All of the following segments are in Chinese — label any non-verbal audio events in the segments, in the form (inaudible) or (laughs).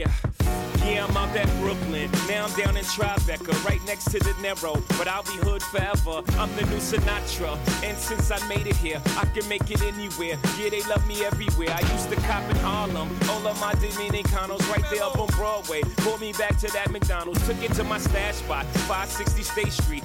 Yeah. Yeah, I'm out at Brooklyn. Now I'm down in Tribeca, right next to the Narrow. But I'll be hood forever. I'm the new Sinatra. And since I made it here, I can make it anywhere. Yeah, they love me everywhere. I used to cop in Harlem. All of my Dominicanos right there up on Broadway. Pulled me back to that McDonald's. Took it to my stash spot, 560 State Street.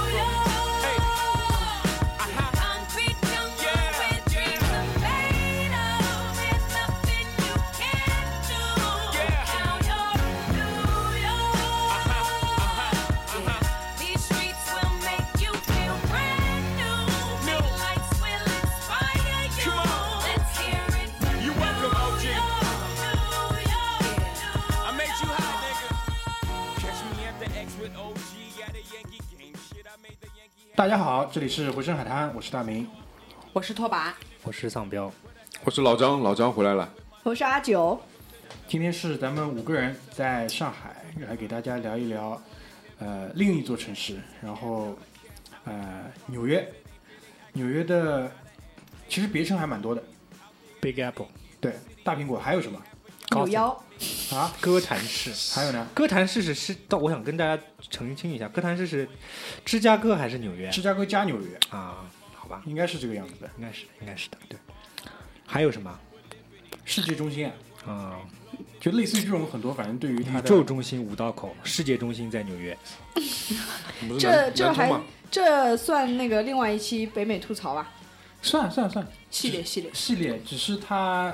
大家好，这里是回声海滩，我是大明。我是拓跋，我是丧彪，我是老张，老张回来了。我是阿九，今天是咱们五个人在上海来给大家聊一聊，呃，另一座城市，然后呃，纽约。纽约的其实别称还蛮多的，Big Apple 对，大苹果还有什么？扭腰，啊？哥谭市。还有呢，哥谭市是是，到我想跟大家澄清一下，哥谭市是芝加哥还是纽约芝加哥加纽约，啊？好吧，应该是这个样子的。应该是应该是的，对。还有什么世界中心啊，啊？就类似于这种很多，反正对于宇宙中心五道口，世界中心在纽约。(laughs) 这这还？这算那个另外一期北美吐槽吧？算算算系列系列，系列，只是他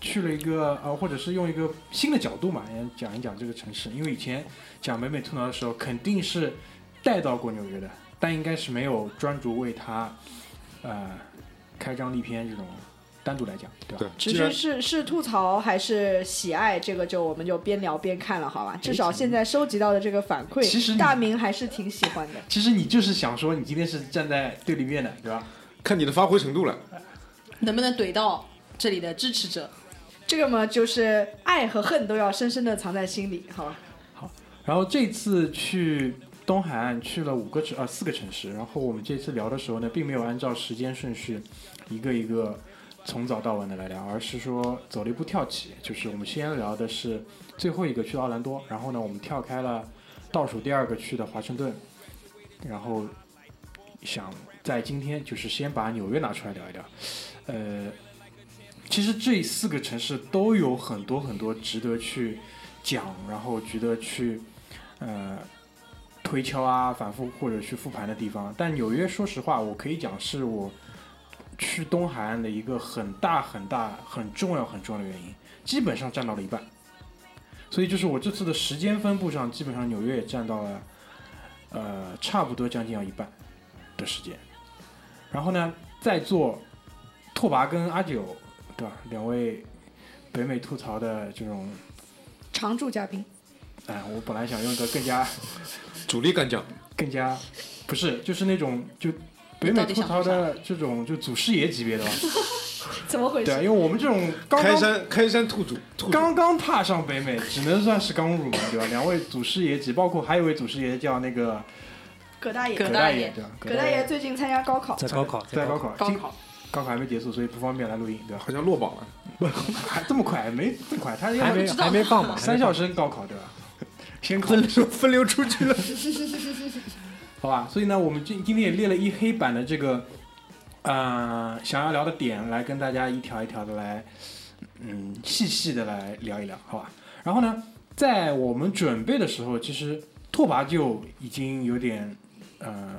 去了一个呃，或者是用一个新的角度嘛，也讲一讲这个城市。因为以前讲北美吐槽的时候，肯定是带到过纽约的，但应该是没有专注为它呃开张立篇这种单独来讲，对吧？对，只既然是是是吐槽还是喜爱，这个就我们就边聊边看了，好吧？至少现在收集到的这个反馈，其实大明还是挺喜欢的。其实你就是想说，你今天是站在对立面的，对吧？看你的发挥程度了。能不能怼到这里的支持者？这个嘛，就是爱和恨都要深深的藏在心里，好吧？好然后这次去东海岸去了五个城啊四个城市，然后我们这次聊的时候呢，并没有按照时间顺序一个一个从早到晚的来聊，而是说走了一步跳起，就是我们先聊的是最后一个去奥兰多，然后呢我们跳开了倒数第二个去的华盛顿，然后想在今天就是先把纽约拿出来聊一聊，呃。其实这四个城市都有很多很多值得去讲，然后值得去呃推敲啊、反复或者去复盘的地方。但纽约，说实话，我可以讲是我去东海岸的一个很大很大、很重要很重要的原因，基本上占到了一半。所以就是我这次的时间分布上，基本上纽约也占到了呃差不多将近要一半的时间。然后呢，在座拓跋跟阿九，对吧？两位北美吐槽的这种，常驻嘉宾，哎，我本来想用一个更加 (laughs) 主力干将，更加不是，就是那种就北美吐槽的这种就祖师爷级别的吧。(laughs) 怎么回事对啊，因为我们这种刚开刚山开山兔主，兔主刚刚踏上北美，只能算是刚入门，对吧？两位祖师爷级，包括还有一位祖师爷叫那个葛大爷，葛大爷，对吧？葛大爷最近参加高考，在高考，在高考，高考高考还没结束，所以不方便来录音，对吧？好像落榜了。(laughs) 还这么快？没这么快，他要还没还没放吧？三校生高考，对吧？(laughs) 先考分流分流出去了。(laughs) 好吧，所以呢，我们今今天也列了一黑板的这个，呃，想要聊的点，来跟大家一条一条的来，嗯，细细的来聊一聊，好吧？然后呢，在我们准备的时候，其实拓跋就已经有点，呃，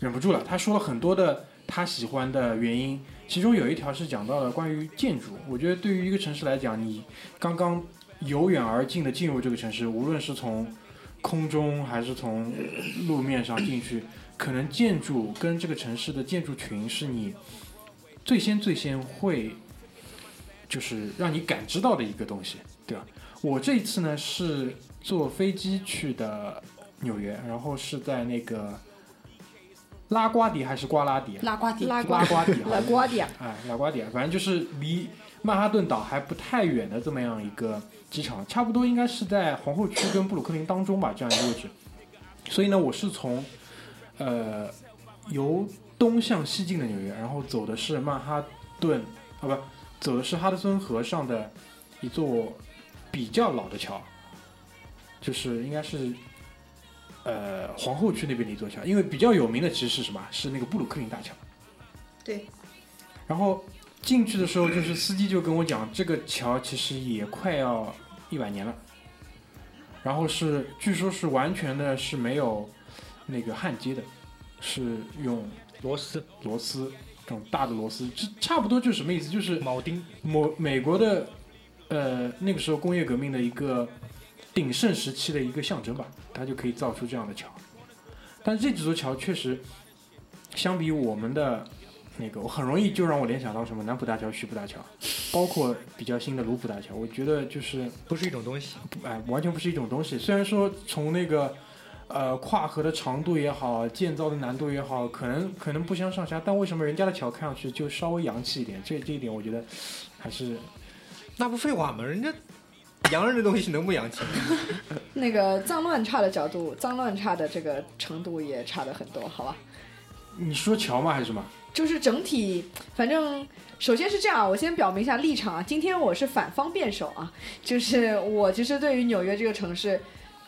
忍不住了，他说了很多的他喜欢的原因，其中有一条是讲到了关于建筑。我觉得对于一个城市来讲，你刚刚由远而近的进入这个城市，无论是从空中还是从路面上进去，可能建筑跟这个城市的建筑群是你最先最先会就是让你感知到的一个东西，对吧？我这次呢是坐飞机去的纽约，然后是在那个拉瓜迪还是瓜拉迪啊？拉瓜迪，拉拉瓜迪好拉瓜迪亚，哎，拉瓜迪亚，反正就是离曼哈顿岛还不太远的这么样一个机场，差不多应该是在皇后区跟布鲁克林当中吧，这样一个位置。所以呢，我是从呃由东向西进的纽约，然后走的是曼哈顿啊不，走的是哈德森河上的一座比较老的桥，就是应该是呃皇后区那边的一座桥，因为比较有名的其实是什么？是那个布鲁克林大桥。对。然后进去的时候，就是司机就跟我讲，这个桥其实也快要一百年了。然后是据说是完全的是没有那个焊接的，是用螺丝、螺丝这种大的螺丝，这差不多就是什么意思？就是铆钉，某美国的呃那个时候工业革命的一个鼎盛时期的一个象征吧，它就可以造出这样的桥。但是这几座桥确实相比我们的那个，我很容易就让我联想到什么南浦大桥、徐浦大桥，包括比较新的卢浦大桥，我觉得就是不是一种东西。不哎，完全不是一种东西。虽然说从那个呃跨河的长度也好，建造的难度也好，可能可能不相上下，但为什么人家的桥看上去就稍微洋气一点？这这一点我觉得还是那不废话吗？人家洋人的东西能不洋气？(laughs) 那个脏乱差的角度，脏乱差的这个程度也差的很多，好吧？你说桥吗还是什么？就是整体，反正首先是这样啊，我先表明一下立场啊。今天我是反方辩手啊，(laughs) 就是我其实对于纽约这个城市，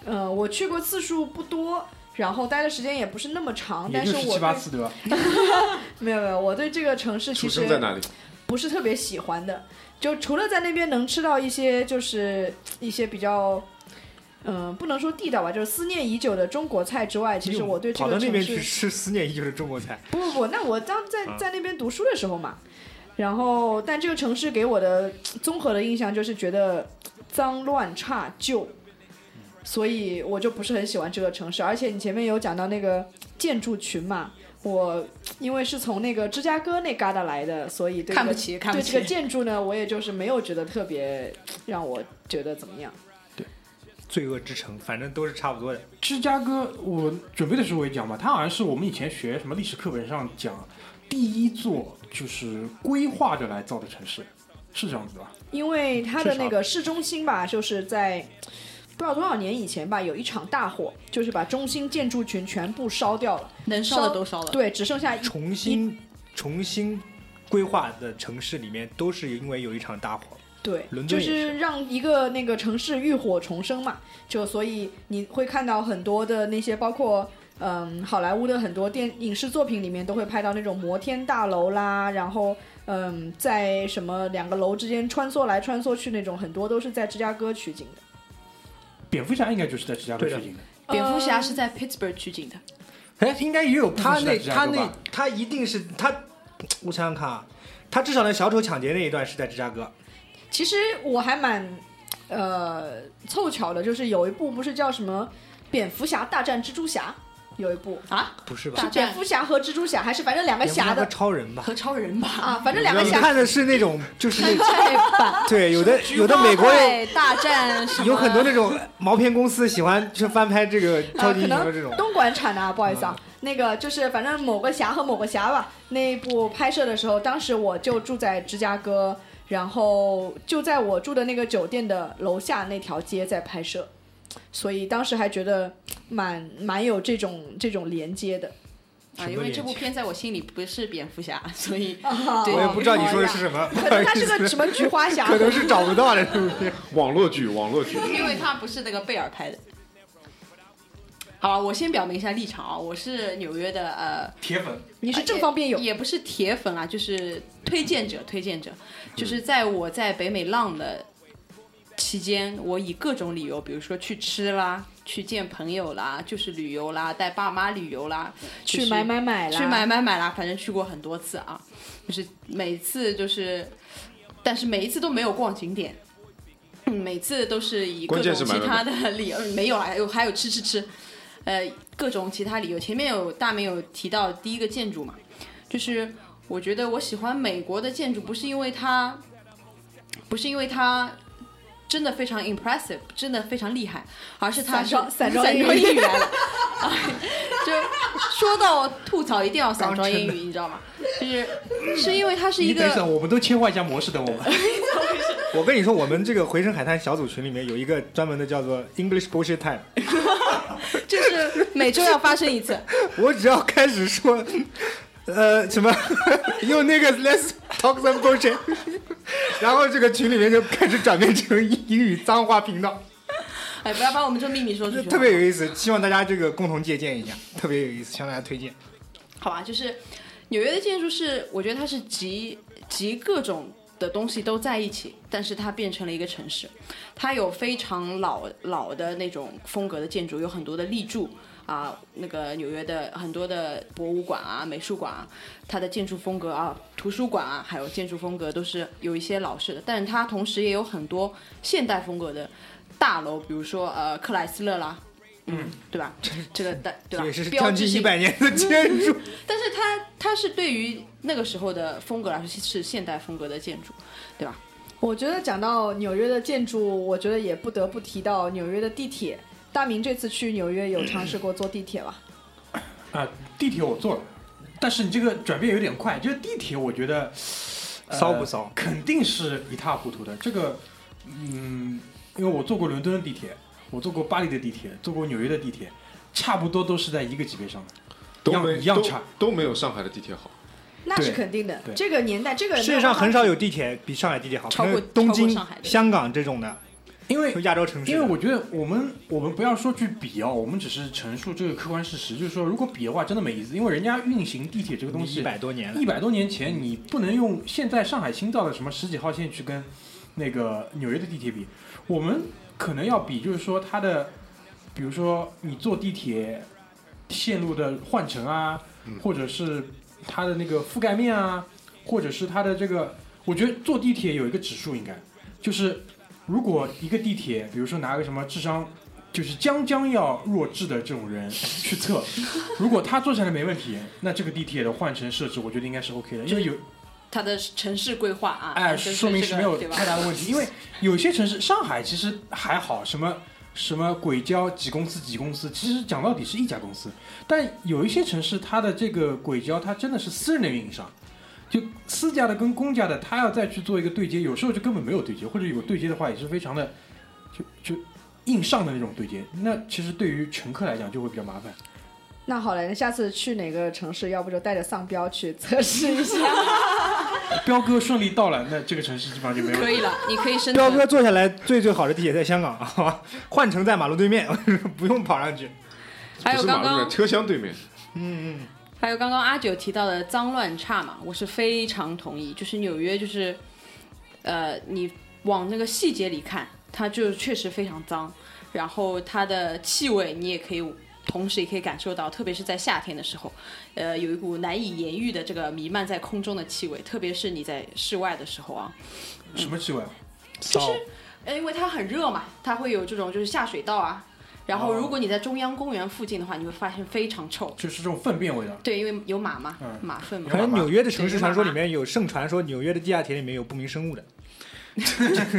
呃，我去过次数不多，然后待的时间也不是那么长，也但是七八对次对吧？(laughs) 没有没有，我对这个城市其实在哪里？不是特别喜欢的。就除了在那边能吃到一些就是一些比较，嗯、不能说地道吧，就是思念已久的中国菜之外，其实我对这跑到那个城市边去吃思念已久的中国菜，不不不，那我当在啊。在那边读书的时候嘛，然后但这个城市给我的综合的印象就是觉得脏乱差旧，所以我就不是很喜欢这个城市。而且你前面有讲到那个建筑群嘛，我因为是从那个芝加哥那旮瘩来的，所以对这个看不起，看不起。对这个建筑呢，我也就是没有觉得特别让我觉得怎么样。对罪恶之城，反正都是差不多的。芝加哥，我准备的时候我也讲嘛，它好像是我们以前学什么历史课本上讲第一座就是规划着来造的城市，是这样子吧？因为它的那个市中心吧，就是在不知道多少年以前吧，有一场大火，就是把中心建筑群全部烧掉了，能烧的都烧了。对，只剩下一重新重新规划的城市里面，都是因为有一场大火。对，伦敦也就是是让一个那个城市浴火重生嘛，就所以你会看到很多的那些包括。嗯，好莱坞的很多电影视作品里面都会拍到那种摩天大楼啦，然后嗯，在什么两个楼之间穿梭来穿梭去那种，很多都是在芝加哥取景的。蝙蝠侠应该就是在芝加哥取景的，蝙蝠侠呃是在 Pittsburgh 取景的，哎，应该也有他那他那芝加哥。吧他一定是他，我想想看啊，他至少那小丑抢劫那一段是在芝加哥。其实我还蛮呃凑巧的，就是有一部不是叫什么《蝙蝠侠大战蜘蛛侠》，有一部啊不是吧？是蝙蝠侠和蜘蛛侠，还是反正两个侠的超人吧？和超人吧？啊，反正两个侠看的是那种，就是那种版对，有的有的美国人大战有很多那种毛片公司喜欢去翻拍这个超级英雄的这种。东莞产的、啊，不好意思啊。那个就是反正某个侠和某个侠吧，那一部拍摄的时候，当时我就住在芝加哥，然后就在我住的那个酒店的楼下那条街在拍摄，所以当时还觉得蛮蛮有这种这种连接的。啊，因为这部片在我心里不是蝙蝠侠，所以 (laughs) 我也不知道你说的是什么，可能他是个什么菊花侠，(laughs) 可能是找不到的，是不是？网络剧，网络剧。(laughs) 因为他不是那个贝尔拍的。好，我先表明一下立场啊，我是纽约的呃，铁粉。你是正方辩友，也不是铁粉啊，就是推荐者，推荐者，就是在我在北美浪的期间，我以各种理由，比如说去吃啦，去见朋友啦，就是旅游啦，带爸妈旅游啦，就是去买买买啦，去买买买啦，反正去过很多次啊，就是每次就是，但是每一次都没有逛景点，嗯每次都是以各种其他的理由，嗯没有还，有还有吃吃吃，呃，各种其他理由。前面有大明有提到第一个建筑嘛，就是我觉得我喜欢美国的建筑，不是因为它，不是因为它真的非常 impressive，真的非常厉害，而是他是散散装英语英语来了。啊，(laughs) 就说到吐槽，一定要散装英语，(laughs) 你知道吗？就是是因为它是一你等一下，个我们都切换一下模式，等我们。(laughs) 我跟你说，我们这个回声海滩小组群里面有一个专门的叫做 English Bullshit Time，就是每周要发生一次。我只要开始说，呃，什么 (laughs) 用那个 Let's talk some bullshit，然后这个群里面就开始转变成英语脏话频道，哎，不要把我们这秘密说出去。特别有意思，希望大家这个共同借鉴一下，特别有意思，向大家推荐。好吧，就是纽约的建筑是，我觉得它是集集各种的东西都在一起，但是它变成了一个城市。它有非常老老的那种风格的建筑，有很多的立柱啊，那个纽约的很多的博物馆啊、美术馆啊，它的建筑风格啊、图书馆啊，还有建筑风格都是有一些老式的，但是它同时也有很多现代风格的大楼，比如说呃克莱斯勒啦。嗯，对吧？这个的对吧？也是将近一标志性百年的建筑，(laughs) 但是它它是对于那个时候的风格来说是现代风格的建筑，对吧？我觉得讲到纽约的建筑，我觉得也不得不提到纽约的地铁。大明这次去纽约有尝试过坐地铁吧？(coughs) 啊，地铁我坐了，但是你这个转变有点快，就是地铁，我觉得、呃骚不骚肯定是一塌糊涂的。这个，嗯，因为我坐过伦敦的地铁，我坐过巴黎的地铁，坐过纽约的地铁，差不多都是在一个级别上的，都没一样差都没有上海的地铁好。那是肯定的。这个年代，这个世界上很少有地铁比上海地铁好，超过东京香港这种的，因为亚洲城市。因为我觉得我们我们不要说去比哦，我们只是陈述这个客观事实，就是说如果比的话真的没意思，因为人家运行地铁这个东西一百多年了一，百多年前，你不能用现在上海新造的什么十几号线去跟那个纽约的地铁比。我们可能要比，就是说它的，比如说你坐地铁线路的换乘啊，或者是它的那个覆盖面啊，或者是它的这个，我觉得坐地铁有一个指数应该，就是如果一个地铁，比如说拿个什么智商。就是将将要弱智的这种人去测，(laughs) 如果他坐下来没问题，那这个地铁的换乘设置，我觉得应该是 OK 的，因为有它的城市规划啊，哎，说明是没有太大的问题。因为有些城市，上海其实还好，什么什么轨交几公司几公司，其实讲到底是一家公司。但有一些城市，它的这个轨交，它真的是私人的运营商，就私家的跟公家的，他要再去做一个对接，有时候就根本没有对接，或者有对接的话，也是非常的就就硬上的那种对接。那其实对于乘客来讲就会比较麻烦。那好了，那下次去哪个城市，要不就带着丧彪去测试一下。(laughs) 彪哥顺利到了，那这个城市基本上就没有。可以了，你可以升彪。哥坐下来最最好的地铁在香港，(laughs) 好吧，换乘在马路对面，(laughs) 不用跑上去。还有刚不是马路车厢对面，嗯嗯，还有刚刚阿九提到的脏乱差嘛，我是非常同意。就是纽约，就是呃，你往那个细节里看，它就确实非常脏，然后它的气味你也可以。同时也可以感受到，特别是在夏天的时候，呃，有一股难以言喻的这个弥漫在空中的气味，特别是你在室外的时候啊，什么气味啊？骚，呃，因为它很热嘛，它会有这种就是下水道啊。然后，哦如果你在中央公园附近的话，你会发现非常臭。就是这种粪便味道。对，因为有马嘛，嗯马粪嘛。可能纽约的城市传说里面有盛传说纽约的地下铁里面有不明生物的。(laughs)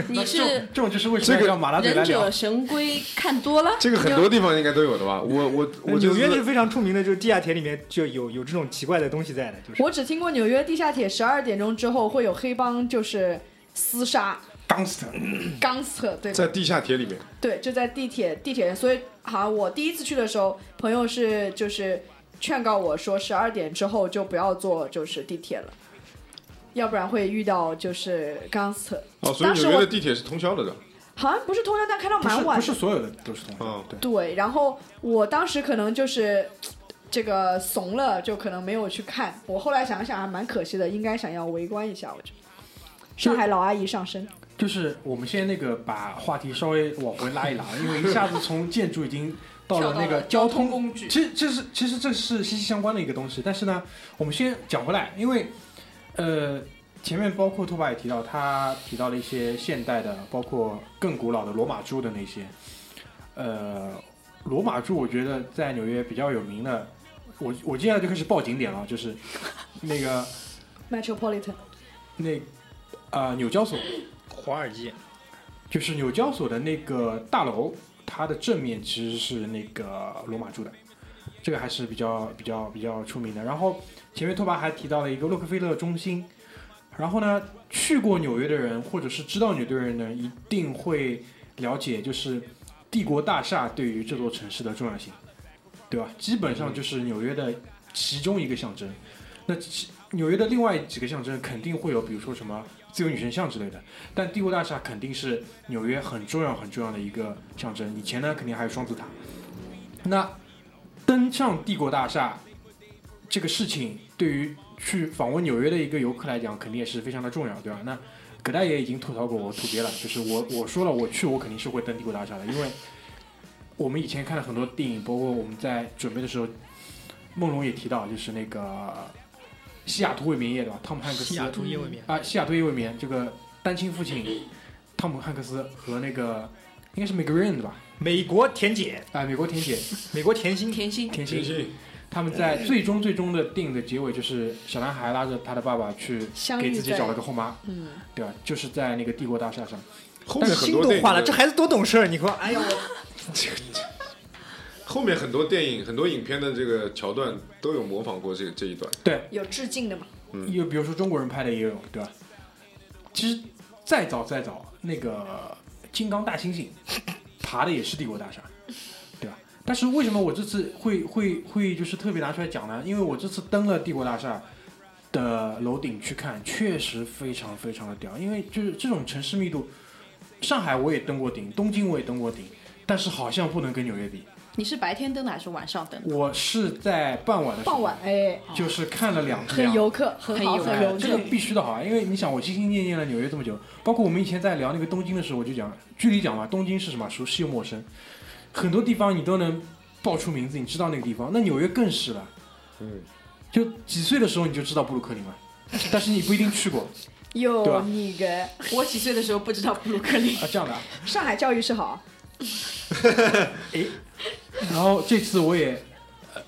你是这种就是为什么这个要马拉嘴来忍者？神龟看多了，这个很多地方应该都有的吧？我我我纽约是非常出名的，就是地下铁里面就有有这种奇怪的东西在的，就是我只听过纽约地下铁十二点钟之后会有黑帮，就是厮杀 gangster，gangster，对在地下铁里面，对，就在地铁地铁，所以好像我第一次去的时候，朋友是就是劝告我说，十二点之后就不要坐就是地铁了，要不然会遇到就是 gangster。哦，所以纽约的地铁是通宵的的。好像不是通宵，但开到蛮晚的不是所有的都是通宵对，对，然后我当时可能就是这个怂了，就可能没有去看。我后来想想还蛮可惜的，应该想要围观一下。我觉得上海老阿姨上身，就是我们先那个把话题稍微往回拉一拉，因为一下子从建筑已经到了那个交通工具。其实这是其实这是息息相关的一个东西，但是呢，我们先讲回来，因为呃前面包括拓跋也提到，他提到了一些现代的，包括更古老的罗马柱的那些，呃，罗马柱我觉得在纽约比较有名的，我我接下来就开始报景点了，就是那个 (laughs) Metropolitan 那啊、纽交所，华尔街，就是纽交所的那个大楼，它的正面其实是那个罗马柱的，这个还是比较比较比较出名的。然后前面拓跋还提到了一个洛克菲勒中心，然后呢，去过纽约的人或者是知道纽约的人呢，一定会了解，就是帝国大厦对于这座城市的重要性，对吧？基本上就是纽约的其中一个象征。那其纽约的另外几个象征肯定会有，比如说什么自由女神像之类的，但帝国大厦肯定是纽约很重要很重要的一个象征。以前呢，肯定还有双子塔。那登上帝国大厦这个事情，对于去访问纽约的一个游客来讲，肯定也是非常的重要，对吧？那葛大爷已经吐槽过我土鳖了，就是我我说了，我去我肯定是会登帝国大厦的，因为我们以前看了很多电影，包括我们在准备的时候，梦龙也提到，就是那个西雅图未眠夜，对吧？汤姆汉克斯。西雅图夜未眠，啊，西雅图夜未眠这个单亲父亲汤姆汉克斯和那个应该是 Meg Ryan 对吧？美国甜姐，啊，美国甜姐。(laughs) 美国甜心，甜心，甜心，他们在最终最终的电影的结尾，就是小男孩拉着他的爸爸去给自己找了个后妈，嗯，对吧？就是在那个帝国大厦上。后面很心都化了，这孩子多懂事儿！你说，哎呀，我 (laughs) (laughs) 后面很多电影、很多影片的这个桥段都有模仿过这个这一段。对，有致敬的嘛？嗯又比如说中国人拍的也有，对吧？其实再早再早，那个金刚大猩猩 (laughs) 爬的也是帝国大厦，对吧？但是为什么我这次会会会就是特别拿出来讲呢？因为我这次登了帝国大厦的楼顶去看，确实非常非常的屌。因为就是这种城市密度，上海我也登过顶，东京我也登过顶，但是好像不能跟纽约比。你是白天登的还是晚上登的？我是在傍晚的时候，傍晚，哎，就是看了两很游客，很好，很游客这个必须的好啊，因为你想，我心心念念了纽约这么久，包括我们以前在聊那个东京的时候，我就讲，距离讲嘛，东京是什么，熟悉又陌生，很多地方你都能报出名字，你知道那个地方，那纽约更是了，嗯，就几岁的时候你就知道布鲁克林了，但是你不一定去过 (laughs) 对有你个我几岁的时候不知道布鲁克林，啊，这样的啊。上海教育是好，(laughs) (laughs) (laughs) 然后这次我也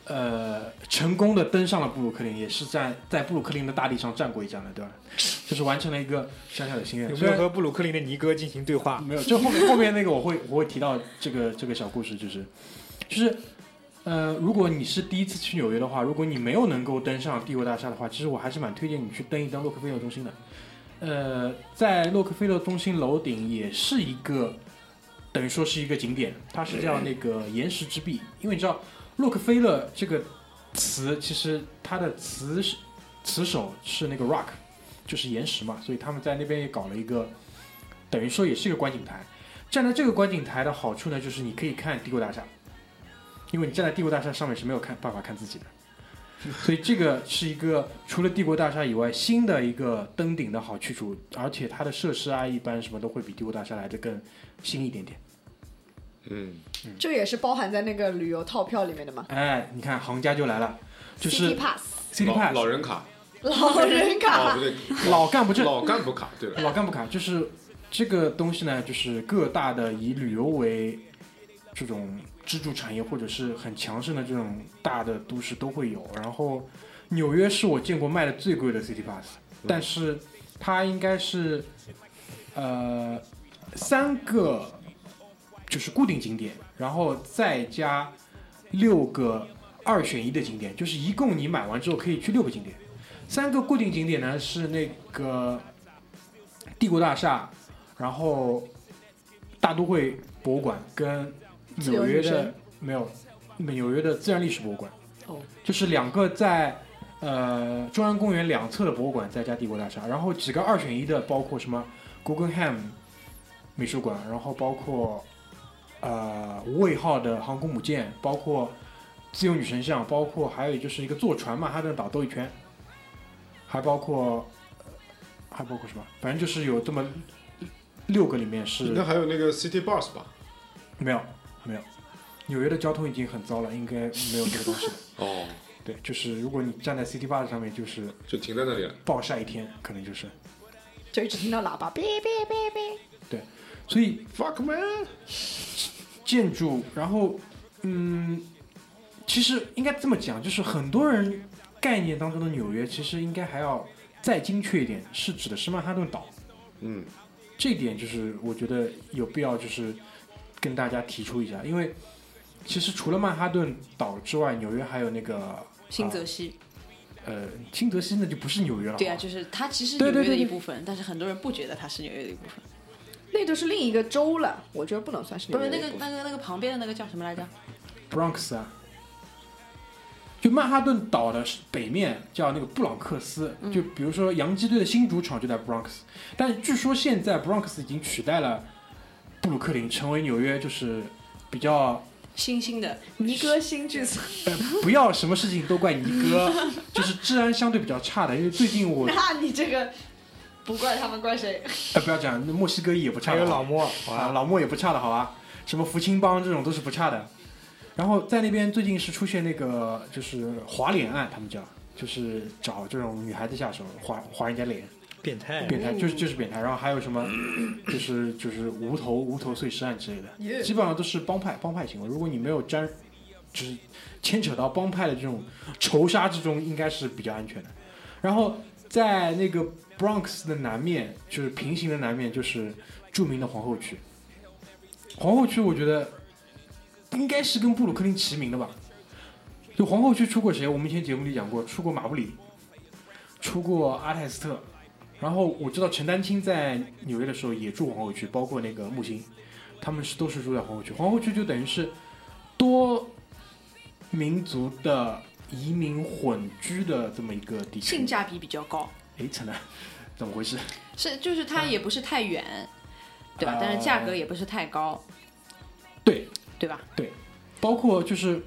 呃成功的登上了布鲁克林，也是在在布鲁克林的大地上站过一站了，对吧？就是完成了一个小小的心愿。有没有和布鲁克林的尼哥进行对话？没有，就后面后面那个我会 (laughs) 我会提到这个这个小故事，就是就是呃，如果你是第一次去纽约的话，如果你没有能够登上帝国大厦的话，其实我还是蛮推荐你去登一登洛克菲勒中心的。呃，在洛克菲勒中心楼顶也是一个等于说是一个景点，它是叫那个岩石之壁，因为你知道洛克菲勒这个词其实它的词词首是那个 rock，就是岩石嘛，所以他们在那边也搞了一个，等于说也是一个观景台。站在这个观景台的好处呢，就是你可以看帝国大厦，因为你站在帝国大厦上面是没有看办法看自己的，(laughs) 所以这个是一个除了帝国大厦以外新的一个登顶的好去处，而且它的设施啊一般什么都会比帝国大厦来的更新一点点。嗯，这个也是包含在那个旅游套票里面的嘛哎，你看行家就来了，就是 City 老 Pass 老人卡，老人哦卡不，对，老干部证，老干部卡，对了，老干部卡就是这个东西呢，就是各大的以旅游为这种支柱产业或者是很强盛的这种大的都市都会有。然后纽约是我见过卖的最贵的 City Pass，但是它应该是呃三个就是固定景点，然后再加六个二选一的景点，就是一共你买完之后可以去六个景点。三个固定景点呢是那个帝国大厦，然后大都会博物馆跟纽约的没有纽约的自然历史博物馆，哦，就是两个在呃中央公园两侧的博物馆，再加帝国大厦，然后几个二选一的，包括什么 Guggenheim 美术馆，然后包括呃无尾号的航空母舰，包括自由女神像，包括还有就是一个坐船曼哈顿岛兜一圈，还包括还包括什么？反正就是有这么六个里面是应该还有那个 City Bus 吧？没有没有，纽约的交通已经很糟了，应该没有这个东西的。(laughs) 哦，对，就是如果你站在 City Bus 上面，就是就停在那里了。暴晒一天，可能就是。就一直听到喇叭哔哔哔哔。对所以 Fuck man！建筑，然后嗯，其实应该这么讲，就是很多人概念当中的纽约，其实应该还要再精确一点，是指的是曼哈顿岛。嗯，这一点就是我觉得有必要就是跟大家提出一下，因为其实除了曼哈顿岛之外，纽约还有那个新泽西，呃新泽西那就不是纽约了。对啊，就是它其实纽约的对对对对一部分，但是很多人不觉得它是纽约的一部分。那就是另一个州了，我觉得不能算是不是那个那个那个旁边的那个叫什么来着？Bronx 啊，就曼哈顿岛的北面叫那个布朗克斯，就比如说洋基队的新主场就在 Bronx，但据说现在 Bronx 已经取代了布鲁克林，成为纽约就是比较新兴的，尼哥新剧组，呃不要什么事情都怪尼哥，就是治安相对比较差的，因为最近我那你这个不怪他们，怪谁？呃不要讲，那墨西哥也不差还，有老莫，好老莫也不差的，好吧？什么福清帮这种都是不差的。然后在那边最近是出现那个就是划脸案，他们叫就是找这种女孩子下手划划人家脸，变态，变态就是就是变态。然后还有什么就是就是无头无头碎尸案之类的，基本上都是帮派帮派行为。如果你没有沾就是牵扯到帮派的这种仇杀之中，应该是比较安全的。然后在那个 Bronx 的南面，就是平行的南面，就是著名的皇后区。皇后区我觉得应该是跟布鲁克林齐名的吧。就皇后区出过谁？我们以前节目里讲过，出过马布里，出过阿泰斯特。然后我知道陈丹青在纽约的时候也住皇后区，包括那个木星，他们是都是住在皇后区。皇后区就等于是多民族的移民混居的这么一个地区。性价比比较高，哎，陈楠，怎么回事？是就是它也不是太远，对吧？呃但是价格也不是太高，对，对吧？对包括就是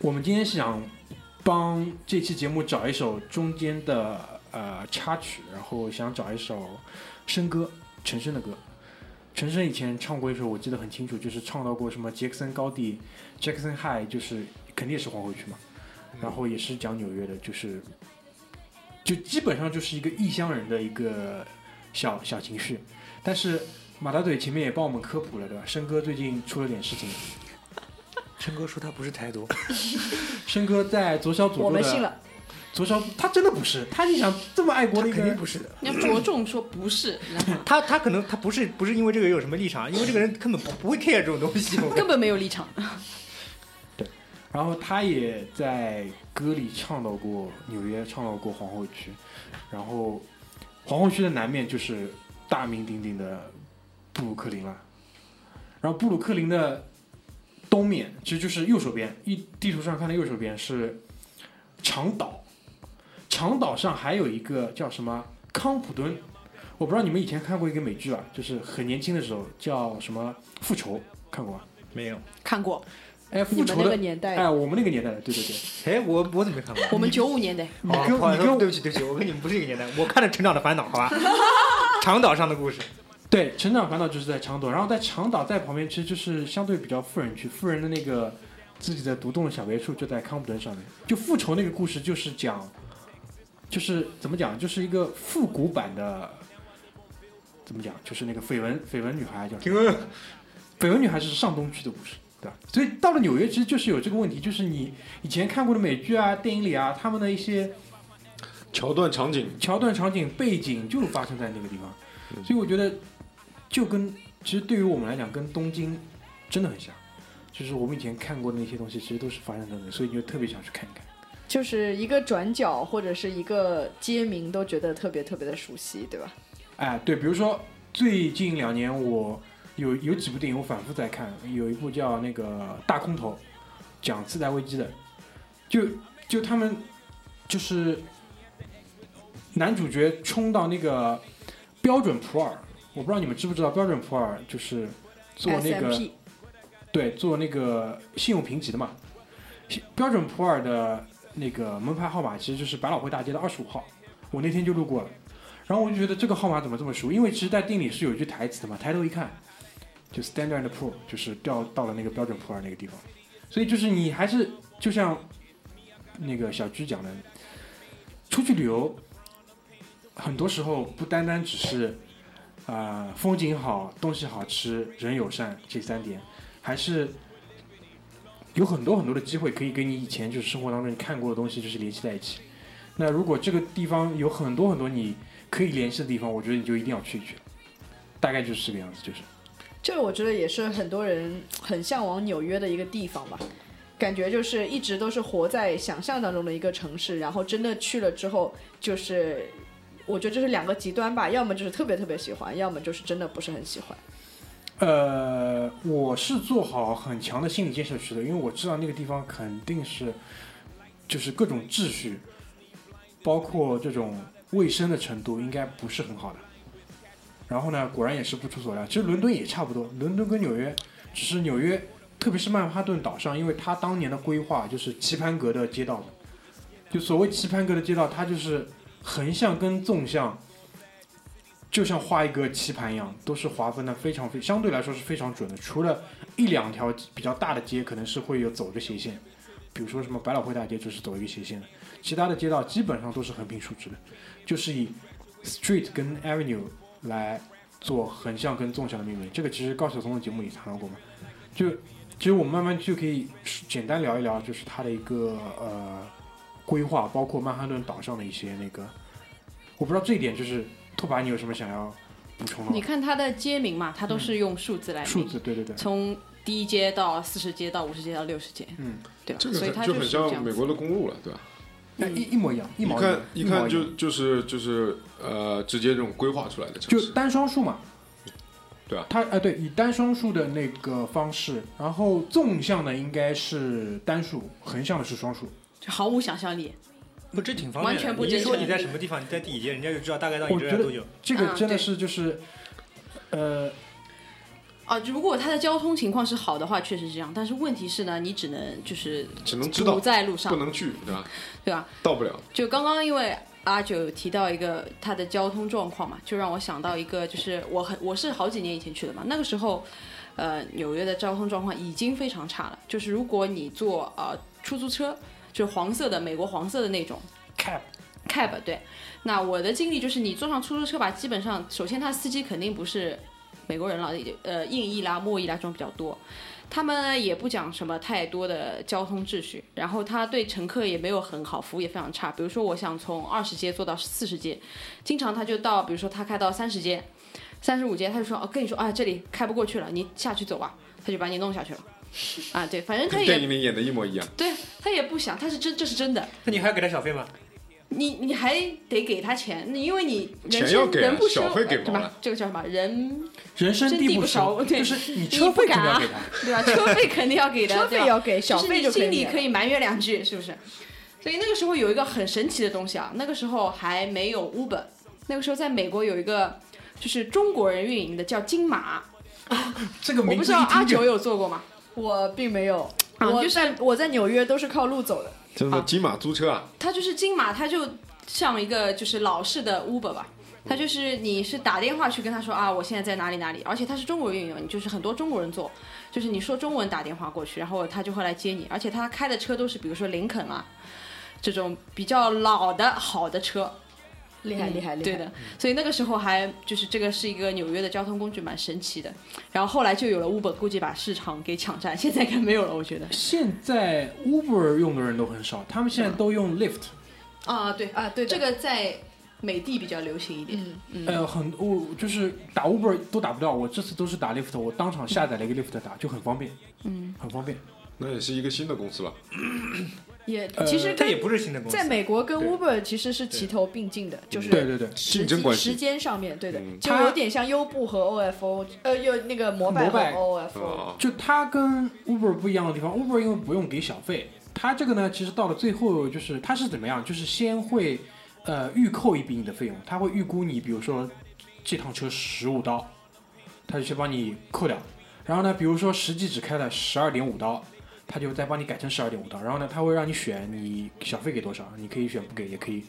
我们今天是想帮这期节目找一首中间的呃插曲，然后想找一首笙歌，陈升的歌。陈升以前唱过一首，我记得很清楚，就是唱到过什么杰克森高地，Jackson High，就是肯定也是皇后区嘛，然后也是讲纽约的，就是就基本上就是一个异乡人的一个小小情绪。但是马大嘴前面也帮我们科普了，对吧？申哥最近出了点事情，琛哥说他不是台独，申哥在左小左右的我们信了。左小，他真的不是，他你想这么爱国的一个人肯定不，是的。你要着重说不是，他他可能他不是不是因为这个人有什么立场，因为这个人根本不不会 care 这种东西。根本没有立场。对然后他也在歌里唱到过纽约，唱到过皇后区，然后皇后区的南面就是大名鼎鼎的布鲁克林了，然后布鲁克林的东面其实就是右手边，一地图上看的右手边是长岛，长岛上还有一个叫什么康普敦，我不知道你们以前看过一个美剧啊，就是很年轻的时候叫什么复仇，看过吗？没有。看过，哎，复仇的，年代，哎，我们那个年代的，对对对。哎，我我怎么没看过？我们九五年的，你跟你跟对不起对不起，我跟你们不是一个年代。我看的《成长的烦恼》，好吧？(laughs) 长岛上的故事。(laughs) 对，成长烦恼就是在长岛，然后在长岛在旁边，其实就是相对比较富人区，富人的那个自己的独栋的小别墅就在康普顿上面。就复仇那个故事就是讲，就是怎么讲，就是一个复古版的，怎么讲，就是那个绯闻绯闻女孩叫什么绯闻女孩是上东区的故事，对吧？所以到了纽约，其实就是有这个问题，就是你以前看过的美剧啊、电影里啊，他们的一些桥段场景，桥段、场景、背景就发生在那个地方，所以我觉得就跟其实对于我们来讲，跟东京真的很像，就是我们以前看过的那些东西，其实都是发生在那里，所以你就特别想去看一看。就是一个转角或者是一个街名都觉得特别特别的熟悉，对吧？哎，对，比如说最近两年我有有几部电影我反复在看，有一部叫那个《大空头》，讲次贷危机的，就就他们就是男主角冲到那个标准普尔，我不知道你们知不知道，标准普尔就是做那个 SMP 对做那个信用评级的嘛，标准普尔的那个门牌号码其实就是百老汇大街的二十五号，我那天就路过了。然后我就觉得这个号码怎么这么熟？因为其实，在电影里是有一句台词的嘛，抬头一看，就 standard poor 就是掉到了那个标准普尔那个地方。所以就是你还是就像那个小居讲的，出去旅游，很多时候不单单只是啊、呃风景好、东西好吃、人友善这三点，还是有很多很多的机会可以跟你以前就是生活当中你看过的东西就是联系在一起。那如果这个地方有很多很多你可以联系的地方，我觉得你就一定要去一去。大概就是这个样子，就是。这我觉得也是很多人很向往纽约的一个地方吧。感觉就是一直都是活在想象当中的一个城市，然后真的去了之后，就是我觉得这是两个极端吧，要么就是特别特别喜欢，要么就是真的不是很喜欢。呃，我是做好很强的心理建设去的，因为我知道那个地方肯定是就是各种秩序，包括这种卫生的程度应该不是很好的。然后呢，果然也是不出所料，其实伦敦也差不多，伦敦跟纽约，只是纽约，特别是曼哈顿岛上，因为它当年的规划就是棋盘格的街道，就所谓棋盘格的街道，它就是横向跟纵向。就像画一个棋盘一样，都是划分的非常非相对来说是非常准的。除了一两条比较大的街可能是会有走着斜线，比如说什么百老汇大街就是走一个斜线的，其他的街道基本上都是横平竖直的，就是以 street 跟 avenue 来做横向跟纵向的命名。这个其实高晓松的节目也谈到过嘛，就其实我们慢慢就可以简单聊一聊，就是它的一个呃规划，包括曼哈顿岛上的一些那个，我不知道这一点就是。拓跋，你有什么想要补充的？你看它的街名嘛，它都是用数字来数字，对对对，从第一街到四十街到五十街到六十街，嗯，对吧？这所以它就很像美国的公路了，对吧？那一一模一样，一模一看一看就就是就是呃，直接这种规划出来的城市，就单双数嘛，对啊它呃对，以单双数的那个方式，然后纵向的应该是单数，横向的是双数。就毫无想象力。不，这挺方便的。完全不你说你在什么地方，你在第几街，人家就知道大概到你我觉得这来多久。这个真的是就是，呃，啊，如果它的交通情况是好的话，确实是这样。但是问题是呢，你只能就是只能知道堵在路上不，能去，对吧？对吧？到不了。就刚刚因为阿九有提到一个他的交通状况嘛，就让我想到一个，就是我很我是好几年以前去的嘛，那个时候，呃，纽约的交通状况已经非常差了。就是如果你坐呃出租车，就是黄色的美国黄色的那种 cab cab，对，那我的经历就是你坐上出租车吧，基本上首先他司机肯定不是美国人了，呃，印裔啦、墨裔啦这种比较多。他们呢也不讲什么太多的交通秩序，然后他对乘客也没有很好，服务也非常差。比如说，我想从二十街坐到四十街，经常他就到，比如说他开到三十街、三十五街，他就说哦跟你说啊这里开不过去了，你下去走吧，他就把你弄下去了。啊，对，反正他也跟电影里演的一模一样。对他也不想，他是真这是真的，那你还要给他小费吗？你你还得给他钱，你因为你人要给啊人不收，小费给对吧？这个叫什么？人人生地不熟，对就是你你车费肯定要给他。对吧？车费肯定要给的，(laughs) 车费要给，小费就可以心里可以埋怨两句，是不是？所以那个时候有一个很神奇的东西啊，那个时候还没有 Uber，那个时候在美国有一个就是中国人运营的叫金马，(laughs) 这个名我不知道阿九有做过吗？我并没有，啊就是我在我在纽约都是靠路走的。真的金马租车啊，它就是金马，它就像一个就是老式的 Uber 吧。它就是你是打电话去跟他说啊，我现在在哪里哪里，而且它是中国运营，就是很多中国人做，就是你说中文打电话过去，然后他就会来接你，而且他开的车都是比如说林肯啊这种比较老的好的车，厉害嗯厉害厉害！对的，所以那个时候还就是这个是一个纽约的交通工具，蛮神奇的。然后后来就有了 Uber，估计把市场给抢占，现在应该没有了，我觉得。现在 Uber 用的人都很少，他们现在都用 Lift。啊，对，啊，对的这个在美的比较流行一点。嗯，呃，很我就是打 Uber 都打不到，我这次都是打 Lift，我当场下载了一个 Lift 打，就很方便，嗯，很方便。那也是一个新的公司了。也呃其实它也不是新的公司。在美国跟 Uber 其实是齐头并进的，就是对对对，时机时竞争关系。间上面，对的，嗯就有点像优步和 OFO，呃，有那个摩拜和摩拜 OFO。啊，就它跟 Uber 不一样的地方，Uber 因为不用给小费，它这个呢，其实到了最后就是它是怎么样，就是先会呃预扣一笔你的费用，它会预估你，比如说这趟车十五刀，它就先帮你扣掉，然后呢，比如说实际只开了十二点五刀。它就再帮你改成十二点五档，然后呢，他会让你选你小费给多少，你可以选不给，也可以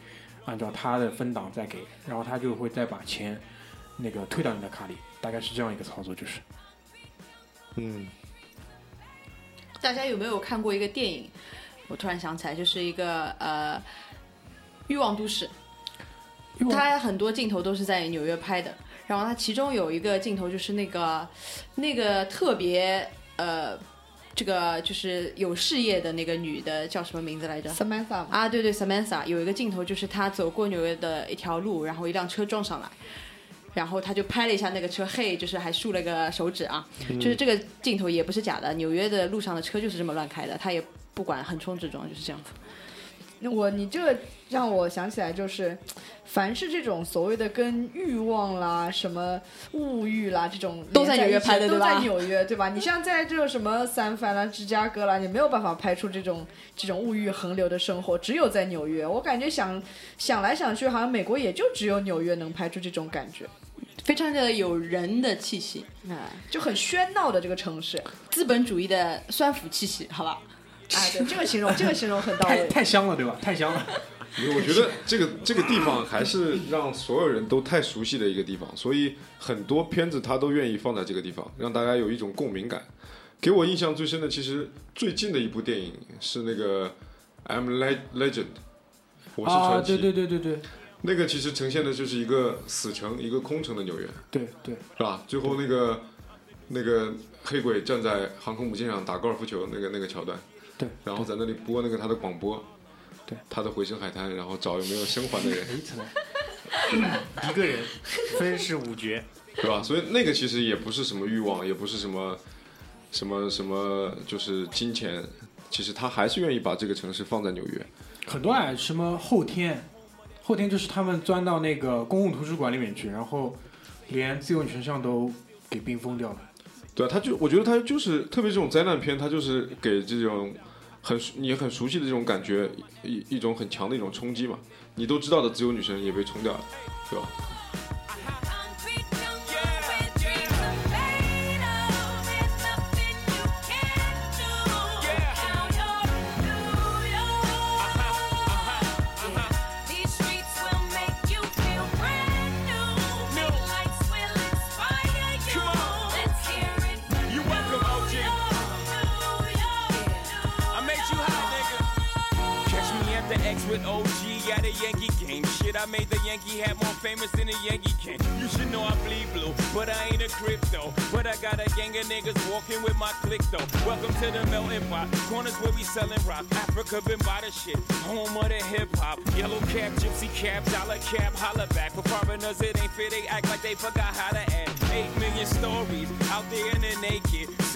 按照他的分档再给，然后他就会再把钱那个退到你的卡里，大概是这样一个操作，就是。嗯，大家有没有看过一个电影？我突然想起来，就是一个呃《欲望都市》，它很多镜头都是在纽约拍的。然后它其中有一个镜头就是那个那个特别呃，这个就是有事业的那个女的叫什么名字来着？Samantha。啊，对对，Samantha。有一个镜头就是她走过纽约的一条路，然后一辆车撞上来，然后她就拍了一下那个车，嘿，就是还竖了个手指啊，嗯。就是这个镜头也不是假的，纽约的路上的车就是这么乱开的，她也不管横冲直撞，就是这样子。那我你这个让我想起来，就是凡是这种所谓的跟欲望啦、什么物欲啦这种都在纽约拍的对吧在纽约，对吧？你像在这种什么三藩啦、芝加哥啦，你没有办法拍出这种这种物欲横流的生活，只有在纽约。我感觉想想来想去，好像美国也就只有纽约能拍出这种感觉，非常的有人的气息，啊，就很喧闹的这个城市。资本主义的酸腐气息，好吧？(laughs) (laughs) 这个形容这个形容很到位。太香了，对吧？太香了。我觉得这个这个地方还是让所有人都太熟悉的一个地方，所以很多片子他都愿意放在这个地方，让大家有一种共鸣感。给我印象最深的，其实最近的一部电影是那个《I'm Le- Legend》，我是啊，传奇。对对对对对那个其实呈现的就是一个死城，一个空城的纽约，对对，是吧？最后那个那个黑鬼站在航空母舰上打高尔夫球那个那个桥段，对，然后在那里播那个他的广播，对，他的回声海滩，然后找有没有生还的人，(laughs) 一个人分饰五角，对吧？所以那个其实也不是什么欲望，也不是什么什么什么，就是金钱。其实他还是愿意把这个城市放在纽约。很多啊，什么后天，后天就是他们钻到那个公共图书馆里面去，然后连自由女神像都给冰封掉了。对啊，他就我觉得他就是特别这种灾难片，他就是给这种很你很熟悉的这种感觉一一种很强的一种冲击嘛。你都知道的自由女神也被冲掉了，对吧？The with OG at a Yankee game. Shit, I made the Yankee hat more famous than a Yankee can. You should know I bleed blue, but I ain't a crypto. But I got a gang of niggas walking with my click though. Welcome to the melting pot. Corners where we selling rock. Africa been by the shit. Home of the hip hop. Yellow cap, gypsy cap, dollar cap, holla back. For foreigners, it ain't fair. They act like they forgot how to act. Eight million stories out there in the naked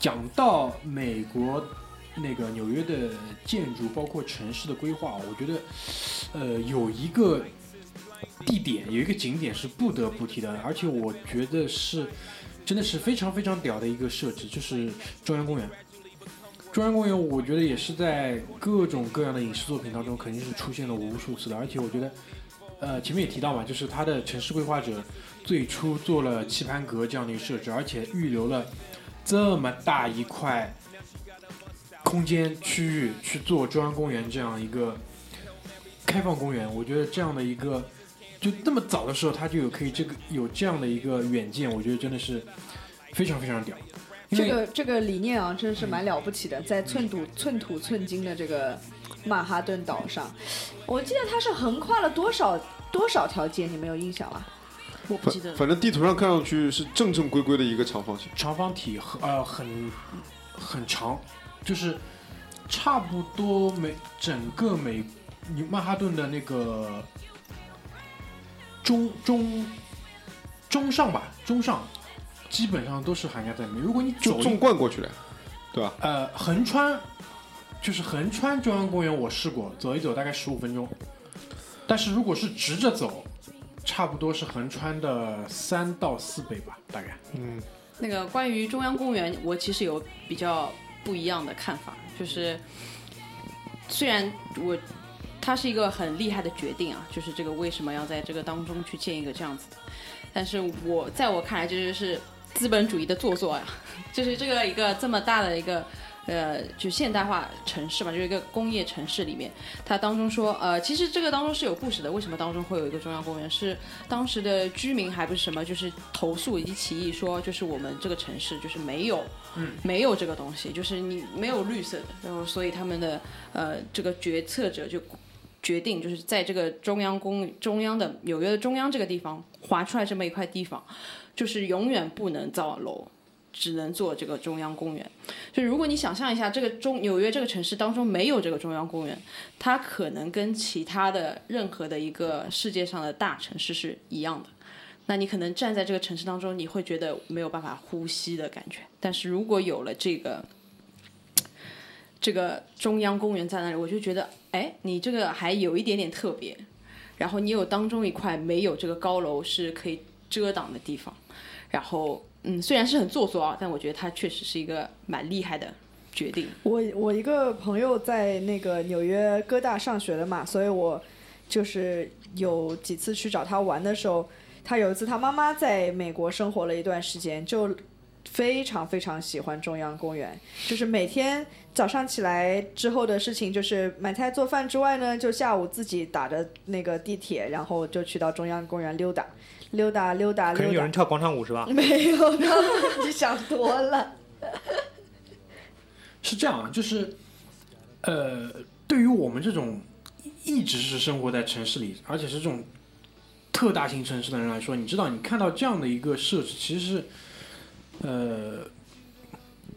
讲到美国那个纽约的建筑，包括城市的规划，我觉得，呃，有一个地点，有一个景点是不得不提的，而且我觉得是真的是非常非常屌的一个设置，就是中央公园。中央公园，我觉得也是在各种各样的影视作品当中肯定是出现了无数次的，而且我觉得，呃，前面也提到嘛，就是它的城市规划者最初做了棋盘格这样的一个设置，而且预留了这么大一块空间区域去做中央公园这样一个开放公园，我觉得这样的一个就那么早的时候他就有可以这个有这样的一个远见，我觉得真的是非常非常屌。这个这个理念啊，真的是蛮了不起的，在寸土寸土寸金的这个曼哈顿岛上，我记得它是横跨了多少多少条街，你没有印象吗？我不记得反反正地图上看上去是正正规规的一个长方形。长方体很呃很很长，就是差不多美整个美你曼哈顿的那个中中中上吧，中上基本上都是涵盖在里面。如果你走就纵贯过去了，对吧？呃横穿，就是横穿中央公园，我试过走一走大概十五分钟，但是如果是直着走，差不多是横穿的三到四倍吧，大概。嗯那个关于中央公园，我其实有比较不一样的看法，就是虽然我它是一个很厉害的决定啊，就是这个为什么要在这个当中去建一个这样子的，但是我在我看来，这就是资本主义的做作呀，(laughs) 就是这个一个这么大的一个。呃，就现代化城市嘛，就是一个工业城市里面，它当中说，呃，其实这个当中是有故事的。为什么当中会有一个中央公园？是当时的居民还不是什么，就是投诉以及起义说，就是我们这个城市就是没有，嗯，没有这个东西，就是你没有绿色的，然后所以他们的呃这个决策者就决定，就是在这个中央公中央的纽约的中央这个地方划出来这么一块地方，就是永远不能造楼。只能做这个中央公园，就如果你想象一下，这个中纽约这个城市当中没有这个中央公园，它可能跟其他的任何的一个世界上的大城市是一样的。那你可能站在这个城市当中，你会觉得没有办法呼吸的感觉。但是如果有了这个这个中央公园在那里，我就觉得，哎，你这个还有一点点特别。然后你有当中一块没有这个高楼是可以遮挡的地方，然后。嗯，虽然是很做作啊，但我觉得他确实是一个蛮厉害的决定。我我一个朋友在那个纽约哥大上学的嘛，所以我就是有几次去找他玩的时候，他有一次他妈妈在美国生活了一段时间，就非常非常喜欢中央公园，就是每天早上起来之后的事情就是买菜做饭之外呢，就下午自己打着那个地铁，然后就去到中央公园溜达。溜达溜达溜达可能有人，跳广场舞是吧？(laughs) 没有，你想多了。(laughs) 是这样啊，就是，呃，对于我们这种一直是生活在城市里，而且是这种特大型城市的人来说，你知道，你看到这样的一个设置，其实是，呃，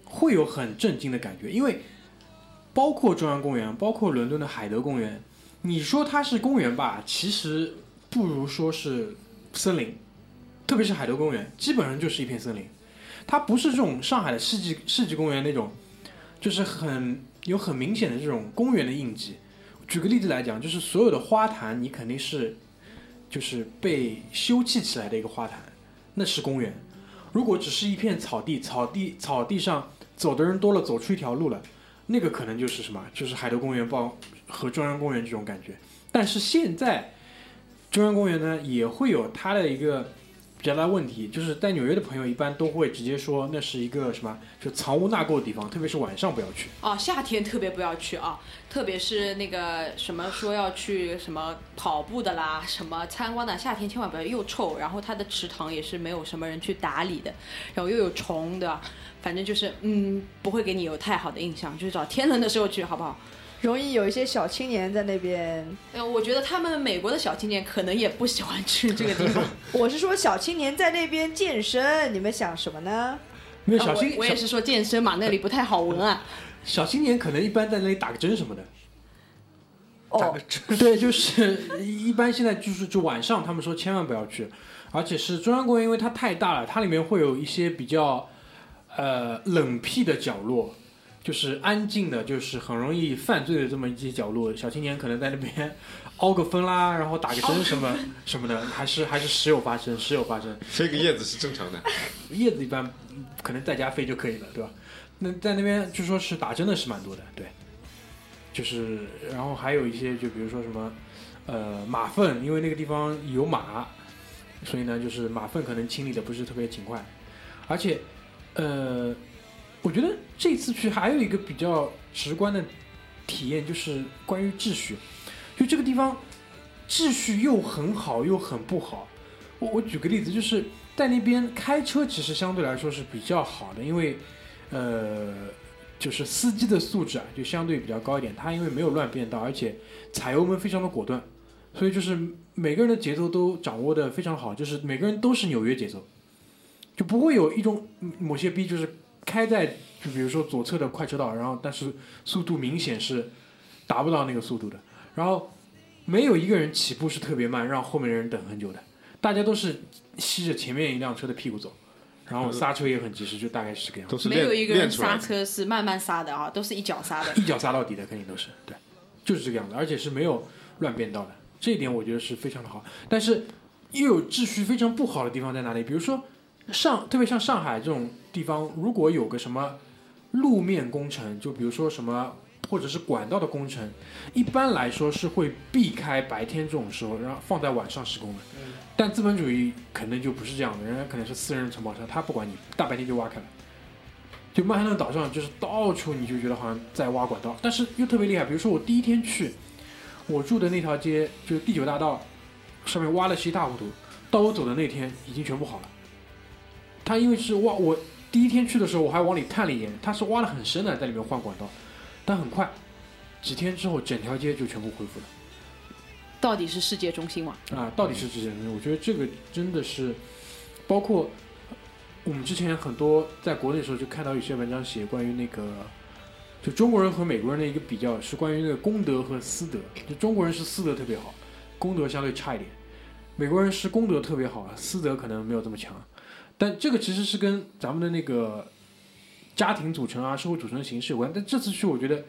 会有很震惊的感觉，因为包括中央公园，包括伦敦的海德公园，你说它是公园吧，其实不如说是森林，特别是海德公园，基本上就是一片森林。它不是这种上海的世纪世纪公园那种，就是很有很明显的这种公园的印记。举个例子来讲，就是所有的花坛，你肯定是就是被修葺起来的一个花坛，那是公园。如果只是一片草地，草地草地上走的人多了，走出一条路了，那个可能就是什么，就是海德公园报和中央公园这种感觉。但是现在中央公园呢，也会有它的一个比较大的问题，就是在纽约的朋友一般都会直接说那是一个什么，就藏污纳垢的地方，特别是晚上不要去。哦，夏天特别不要去啊，特别是那个什么说要去什么跑步的啦，什么参观的，夏天千万不要，又臭，然后它的池塘也是没有什么人去打理的，然后又有虫的，反正就是嗯，不会给你有太好的印象，就是找天冷的时候去，好不好？容易有一些小青年在那边。呃，我觉得他们美国的小青年可能也不喜欢去这个地方。(laughs) 我是说小青年在那边健身，你们想什么呢？没有小青啊我我也是说健身嘛，那里不太好闻啊。(laughs) 小青年可能一般在那里打个针什么的。哦，对，就是一般现在就是就晚上，他们说千万不要去，而且是中央公园，因为它太大了，它里面会有一些比较呃冷僻的角落，就是安静的，就是很容易犯罪的这么一些角落。小青年可能在那边凹个分啦，然后打个针什么 (laughs) 什么的，还是还是时有发生，时有发生。飞个叶子是正常的。叶子一般嗯可能在家飞就可以了，对吧？那在那边据说是打针的是蛮多的，对。就是，然后还有一些，就比如说什么，呃，马粪，因为那个地方有马，所以呢，就是马粪可能清理的不是特别勤快，而且，呃，我觉得这次去还有一个比较直观的体验，就是关于秩序，就这个地方秩序又很好又很不好。我我举个例子，就是在那边开车其实相对来说是比较好的，因为呃，就是司机的素质啊就相对比较高一点。他因为没有乱变道，而且踩油门非常的果断，所以就是每个人的节奏都掌握的非常好，就是每个人都是纽约节奏，就不会有一种某些逼就是开在就比如说左侧的快车道，然后但是速度明显是达不到那个速度的，然后没有一个人起步是特别慢，让后面的人等很久的。大家都是吸着前面一辆车的屁股走，然后刹车也很及时，就大概是这个样子，没有一练个人。刹车是慢慢刹的啊，都是一脚刹的。一脚刹到底的，肯定都是对，就是这个样子，而且是没有乱变道的，这一点我觉得是非常的好。但是又有秩序非常不好的地方在哪里？比如说上，特别像上海这种地方，如果有个什么路面工程，就比如说什么或者是管道的工程，一般来说是会避开白天这种时候，然后放在晚上施工的。但资本主义可能就不是这样的，人家可能是私人承包商，他不管你，大白天就挖开了。就曼哈顿岛上，就是到处你就觉得好像在挖管道，但是又特别厉害。比如说我第一天去，我住的那条街就是第九大道，上面挖的是一塌糊涂，到我走的那天已经全部好了。他因为是挖，我第一天去的时候我还往里看了一眼，他是挖的很深的，在里面换管道，但很快，几天之后整条街就全部恢复了。到底是世界中心吗？啊，到底是世界中心？我觉得这个真的是，包括我们之前很多在国内的时候就看到有些文章写关于那个，就中国人和美国人的一个比较，是关于那个公德和私德。就中国人是私德特别好，公德相对差一点；美国人是公德特别好，私德可能没有这么强。但这个其实是跟咱们的那个家庭组成啊、社会组成的形式有关。但这次去，我觉得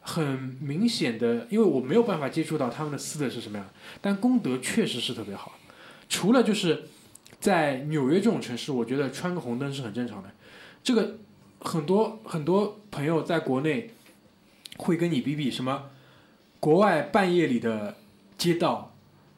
很明显的，因为我没有办法接触到他们的私德是什么样，但功德确实是特别好。除了就是在纽约这种城市，我觉得穿个红灯是很正常的。这个很多很多朋友在国内会跟你比比什么，国外半夜里的街道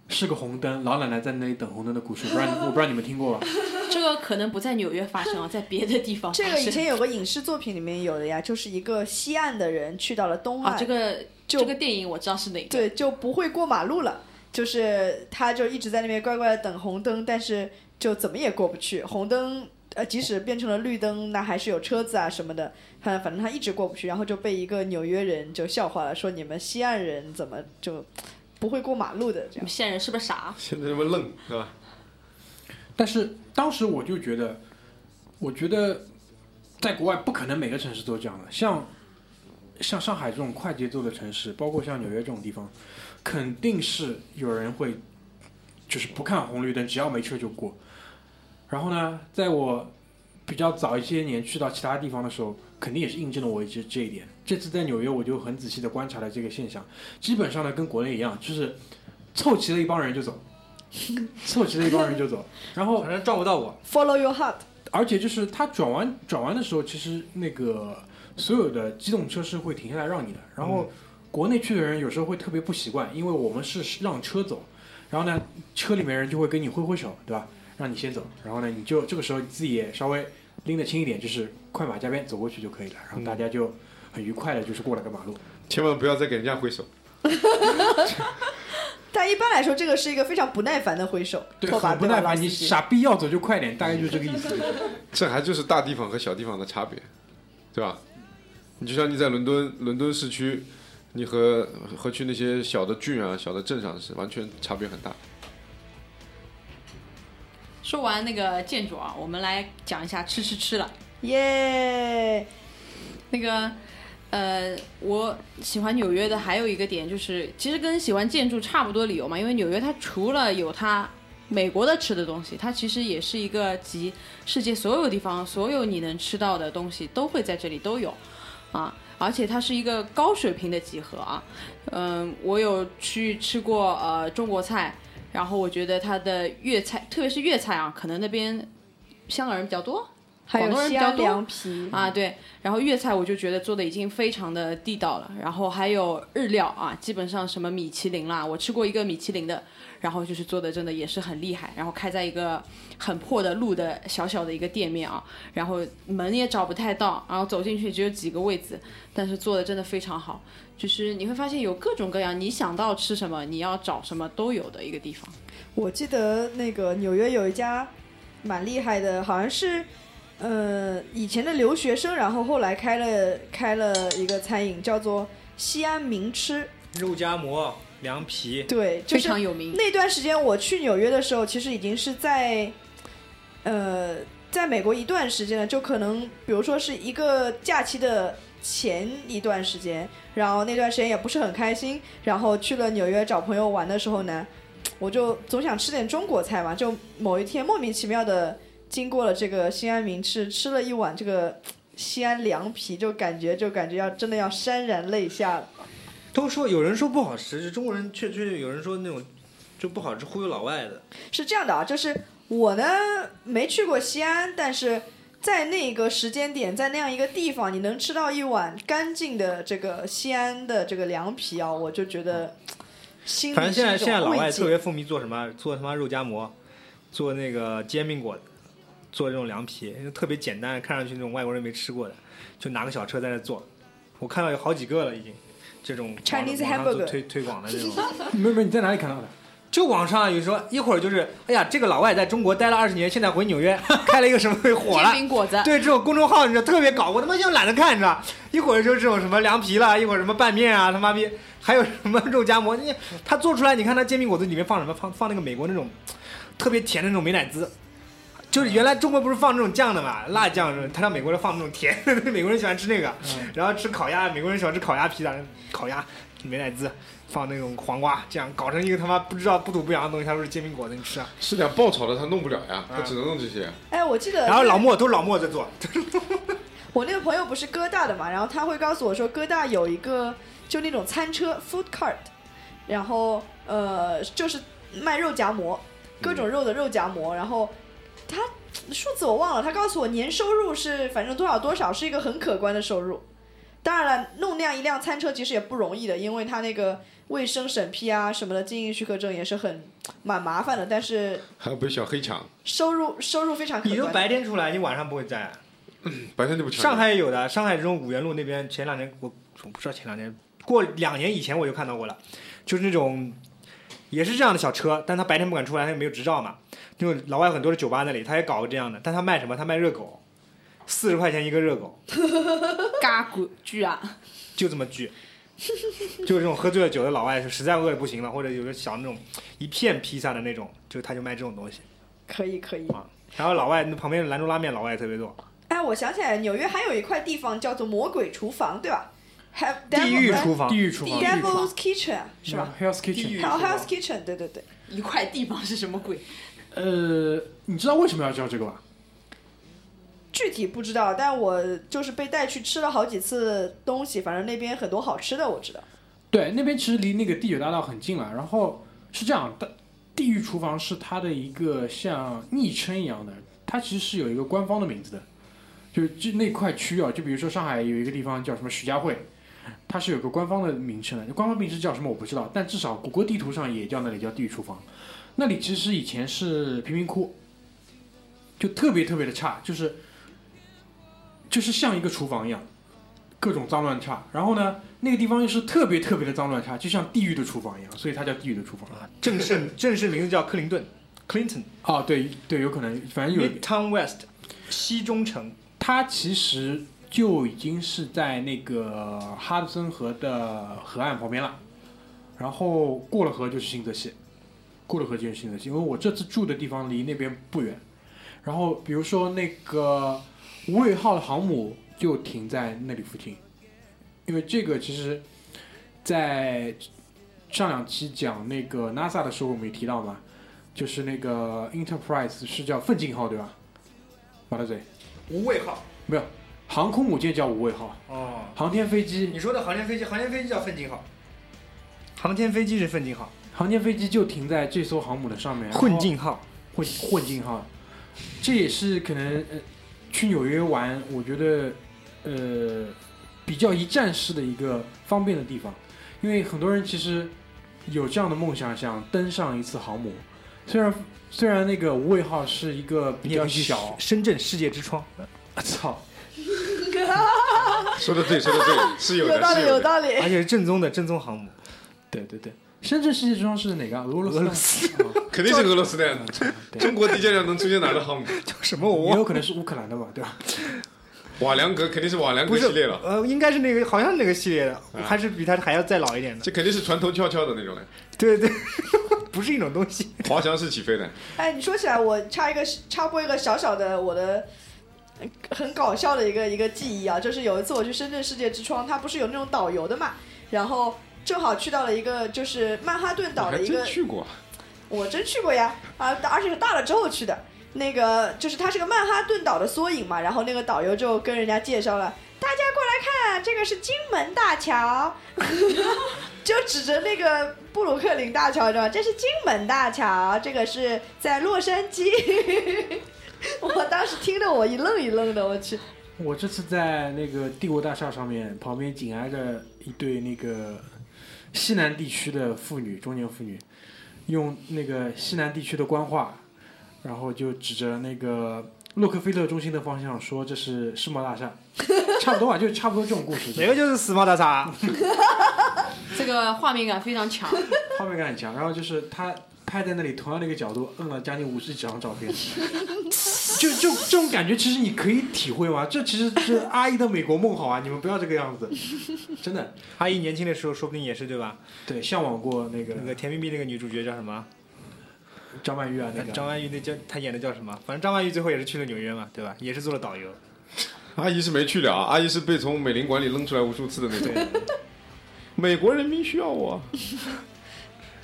是个红灯，老奶奶在那里等红灯的故事，不知道我不知道你们听过吧？这个可能不在纽约发生啊，在别的地方发生。这个以前有个影视作品里面有的呀，就是一个西岸的人去到了东岸，啊，这个就这个电影我知道是哪个。对，就不会过马路了。就是他就一直在那边乖乖的等红灯，但是就怎么也过不去。红灯呃，即使变成了绿灯，那还是有车子啊什么的。他反正他一直过不去，然后就被一个纽约人就笑话了，说你们西岸人怎么就不会过马路的这样你们。现在人是不是傻？现在这么愣是吧？但是当时我就觉得，我觉得在国外不可能每个城市都这样的，像像上海这种快节奏的城市，包括像纽约这种地方，肯定是有人会就是不看红绿灯，只要没车就过。然后呢，在我比较早一些年去到其他地方的时候，肯定也是印证了我这这一点。这次在纽约，我就很仔细的观察了这个现象，基本上呢跟国内一样，就是凑齐了一帮人就走，凑齐了一帮人就走，然后反正撞不到我。Follow your heart，而且就是他转弯转弯的时候，其实那个所有的机动车是会停下来让你的。然后国内去的人有时候会特别不习惯，因为我们是让车走，然后呢，车里面人就会跟你挥挥手，对吧？让你先走，然后呢，你就这个时候你自己也稍微拎得轻一点，就是快马加鞭走过去就可以了。然后大家就很愉快的，就是过了个马路。千万不要再给人家挥手。(laughs) 但一般来说，这个是一个非常不耐烦的挥手，对，拖把很不耐烦，你傻。傻逼要走就快点，大概就是这个意思。(laughs) 这还就是大地方和小地方的差别，对吧？你就像你在伦敦，伦敦市区，你和和去那些小的郡啊、小的镇上是完全差别很大。说完那个建筑啊，我们来讲一下吃吃吃了。耶！那个，呃，我喜欢纽约的还有一个点就是，其实跟喜欢建筑差不多理由嘛，因为纽约它除了有它美国的吃的东西，它其实也是一个集世界所有地方所有你能吃到的东西都会在这里都有，啊，而且它是一个高水平的集合啊。嗯，我有去吃过呃中国菜，然后我觉得它的粤菜，特别是粤菜啊，可能那边香港人比较多，还广东有西安人比较多凉皮啊，对，然后粤菜我就觉得做的已经非常的地道了，然后还有日料啊，基本上什么米其林啦，我吃过一个米其林的，然后就是做的真的也是很厉害，然后开在一个很破的路的小小的一个店面啊，然后门也找不太到，然后走进去只有几个位子，但是做的真的非常好，就是你会发现有各种各样你想到吃什么，你要找什么都有的一个地方。我记得那个纽约有一家蛮厉害的，好像是呃以前的留学生，然后后来开了开了一个餐饮，叫做西安名吃。肉夹馍、凉皮，对，就非常有名，那段时间我去纽约的时候，其实已经是在呃在美国一段时间了，就可能比如说是一个假期的前一段时间，然后那段时间也不是很开心，然后去了纽约找朋友玩的时候呢，我就总想吃点中国菜嘛，就某一天莫名其妙的经过了这个西安名吃，吃了一碗这个 (tsk) 西安凉皮，就感觉就感觉要真的要潸然泪下了。都说有人说不好吃，就中国人确确有人说那种就不好吃，忽悠老外的。是这样的啊，就是我呢没去过西安，但是在那个时间点，在那样一个地方，你能吃到一碗干净的这个西安的这个凉皮啊，我就觉得 (tsk) 心里反正现在现在老外特别风靡做什么？做他妈肉夹馍，做那个煎饼果子，做这种凉皮，特别简单，看上去那种外国人没吃过的，就拿个小车在那做。我看到有好几个了，已经这种网 Chinese hamburger 推推广的这种。(laughs) 没没，你在哪里看到的？就网上有时候一会儿就是，哎呀，这个老外在中国待了二十年，现在回纽约 (laughs) 开了一个什么会火煎了。饼果子，对这种公众号，你知道特别搞，我他妈就懒得看，你知道？一会儿就这种什么凉皮了，一会儿什么拌面啊，他妈逼，还有什么肉夹馍，你他做出来，你看他煎饼果子里面放什么？放放那个美国那种特别甜的那种美乃滋，就是原来中国不是放这种酱的嘛，辣酱他让美国人放那种甜的，(laughs) 美国人喜欢吃那个，然后吃烤鸭，美国人喜欢吃烤鸭皮的，烤鸭美乃滋。放那种黄瓜，这样搞成一个他妈不知道不土不洋的东西，他说是煎饼果子，你吃啊？是点爆炒的他弄不了呀，他只能弄这些。哎，我记得然后老莫都是老莫在做，(laughs) 我那个朋友不是哥大的嘛，然后他会告诉我说，哥大有一个就那种餐车 food cart，然后呃就是卖肉夹馍，各种肉的肉夹馍，然后他数字我忘了，他告诉我年收入是反正多少多少，是一个很可观的收入。当然了，弄那样一辆餐车其实也不容易的，因为他那个卫生审批啊什么的，经营许可证也是很蛮麻烦的，但是还有被小黑抢，收入收入非常可你都。白天出来，你晚上不会在。白天就不抢。上海也有的，上海这种五元路那边，前两年我我不知道前两年，过两年以前我就看到过了，就是那种也是这样的小车，但他白天不敢出来，他又没有执照嘛。就老外很多的酒吧那里，他也搞个这样的，但他卖什么？他卖热狗，四十块钱一个热狗，(laughs) 嘎咕巨啊！就这么巨。就是这种喝醉了酒的老外，是实在饿的不行了，或者有个小那种一片披萨的那种，就他就卖这种东西。可以可以。然后老外那旁边的兰州拉面，老外也特别多。哎，我想起来，纽约还有一块地方叫做魔鬼厨房，对吧？Have 地狱厨房地，狱厨房，Devil's Kitchen 是吧？？Hell's Kitchen。还有 Hell's Kitchen，对对对。一块地方是什么鬼？呃，你知道为什么要叫这个吧？具体不知道，但我就是被带去吃了好几次东西，反正那边很多好吃的，我知道。对，那边其实离那个地铁大道很近了。然后是这样的，地狱厨房是它的一个像昵称一样的，它其实是有一个官方的名字的，就是就那块区域啊，就比如说上海有一个地方叫什么徐家汇，它是有个官方的名称的，官方名字叫什么我不知道，但至少谷歌地图上也叫那里叫地狱厨房。那里其实以前是贫民窟，就特别特别的差，就是就是像一个厨房一样，各种脏乱差。然后呢，那个地方又是特别特别的脏乱差，就像地狱的厨房一样，所以它叫地狱的厨房。啊正式正式名字叫克林顿，Clinton 哦，对对，有可能，反正有 Midtown West，西中城。它其实就已经是在那个哈德森河的河岸旁边了，然后过了河就是新泽西，过了河就是新泽西。因为我这次住的地方离那边不远，然后比如说那个无尾号的航母就停在那里附近，因为这个其实，在上两期讲那个 NASA 的时候我们也提到嘛，就是那个 Enterprise 是叫奋进号对吧？马大嘴。无畏号。没有，航空母舰叫无畏号，哦，航天飞机你说的航天飞机，航天飞机叫奋进号。航天飞机是奋进号，航天飞机就停在这艘航母的上面。混进号。混混进号，这也是可能呃去纽约玩，我觉得呃比较一站式的一个方便的地方，因为很多人其实有这样的梦想，想登上一次航母，虽然虽然那个无畏号是一个比较小，深圳世界之窗。我 (laughs) 操，说的对，说的对，是有的，有道理，是。有道理。而且是正宗的正宗航母。对对对，深圳世界之窗是哪个啊？俄罗斯，俄罗斯，肯定是俄罗斯的呀。(laughs) 中国地界上能出现哪个航母？叫什么我忘了。也有可能是乌克兰的嘛，对吧？(laughs) 瓦良格肯定是瓦良格系列了，呃，应该是那个，好像是那个系列的，还是比它还要再老一点的。这肯定是船头翘翘的那种的，对对，(laughs) 不是一种东西。滑翔式起飞的。哎，你说起来，我插一个插播一个小小的我的呃很搞笑的一个一个记忆啊，就是有一次我去深圳世界之窗，它不是有那种导游的嘛，然后正好去到了一个就是曼哈顿岛的一个去过，我真去过呀，啊，而且是大了之后去的。那个就是它是个曼哈顿岛的缩影嘛，然后那个导游就跟人家介绍了，大家过来看，这个是金门大桥，(laughs) 就指着那个布鲁克林大桥，知道吧？这是金门大桥，这个是在洛杉矶。(laughs) 我当时听得我一愣一愣的，我去。我这次在那个帝国大厦上面，旁边紧挨着一对那个西南地区的妇女，中年妇女，用那个西南地区的官话，然后就指着那个洛克菲勒中心的方向说这是世贸大厦，(laughs) 差不多吧，就差不多这种故事。哪个就是世贸大厦？(laughs) 这个画面感非常强。画面感很强，然后就是他拍在那里同样的一个角度，摁了将近五十几张照片，(laughs) 就就这种感觉，其实你可以体会吗？这其实是阿姨的美国梦，好啊，你们不要这个样子，(laughs) 真的。阿姨年轻的时候说不定也是对吧？对，向往过那个那个甜蜜蜜那个女主角叫什么？张曼玉啊，那个张曼玉那叫她演的叫什么？反正张曼玉最后也是去了纽约嘛，对吧？也是做了导游。(laughs) 阿姨是没去了啊，阿姨是被从美林馆里扔出来无数次的那种。美国人民需要我，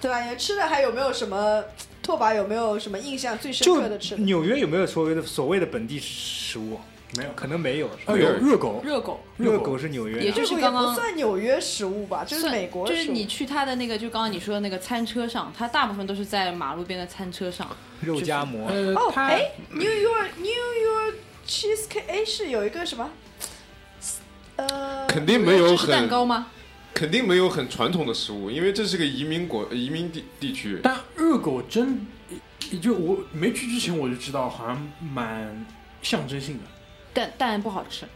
对吧？你吃的还有没有什么？拓跋有没有什么印象最深刻的吃的？纽约有没有所谓的所谓的本地食物？没有可能没有。有热狗，热狗，热狗是纽约，也就是刚刚也不算纽约食物吧，就是美国。就是你去他的那个，就刚刚你说的那个餐车上，它大部分都是在马路边的餐车上。肉夹馍。呃，哦，他哎，New York New York cheesecake，哎，是有一个什么？呃，肯定没有这是蛋糕吗？肯定没有很传统的食物，因为这是个移民国移民地地区。但热狗真，也就我没去之前我就知道，好像蛮象征性的，但但不好吃。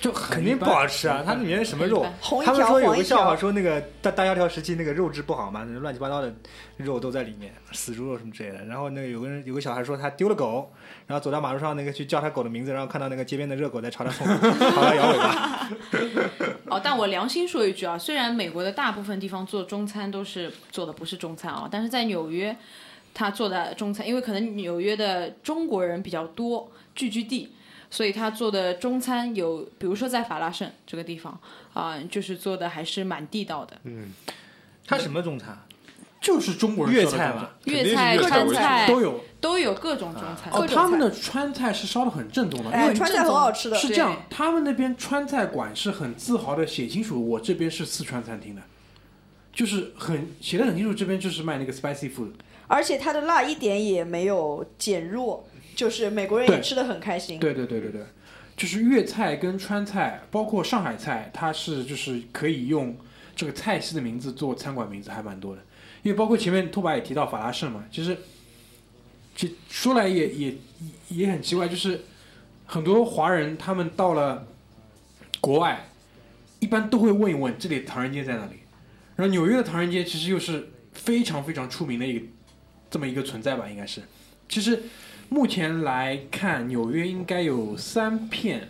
就肯定不好吃啊！它里面什么肉他们说有个笑话，说那个大大萧条时期那个肉质不好嘛，那乱七八糟的肉都在里面，死猪肉什么之类的。然后那个有个人有个小孩说他丢了狗，然后走到马路上那个去叫他狗的名字，然后看到那个街边的热狗在朝他冲，朝他摇尾巴。(laughs) 哦，但我良心说一句啊，虽然美国的大部分地方做中餐都是做的不是中餐啊，但是在纽约，他做的中餐，因为可能纽约的中国人比较多，聚居地，所以他做的中餐有，比如说在法拉盛这个地方啊、就是做的还是蛮地道的，嗯他什么中餐？就是中国人粤烧的中菜嘛餐，粤菜、川菜都有。都有各种中餐。哦，他们的川菜是烧的很正宗的，因哎，为川菜很好吃的。是这样，他们那边川菜馆是很自豪的写清楚，我这边是四川餐厅的，就是很写的很清楚，这边就是卖那个 spicy food。而且它的辣一点也没有减弱，就是美国人也吃的很开心。对对对对对，就是粤菜跟川菜，包括上海菜，它是就是可以用这个菜系的名字做餐馆名字，还蛮多的。因为包括前面拓跋也提到法拉盛嘛，其实，这说来也也也很奇怪，就是很多华人他们到了国外，一般都会问一问这里唐人街在哪里。然后纽约的唐人街其实又是非常非常出名的一个这么一个存在吧，应该是。其实目前来看，纽约应该有三片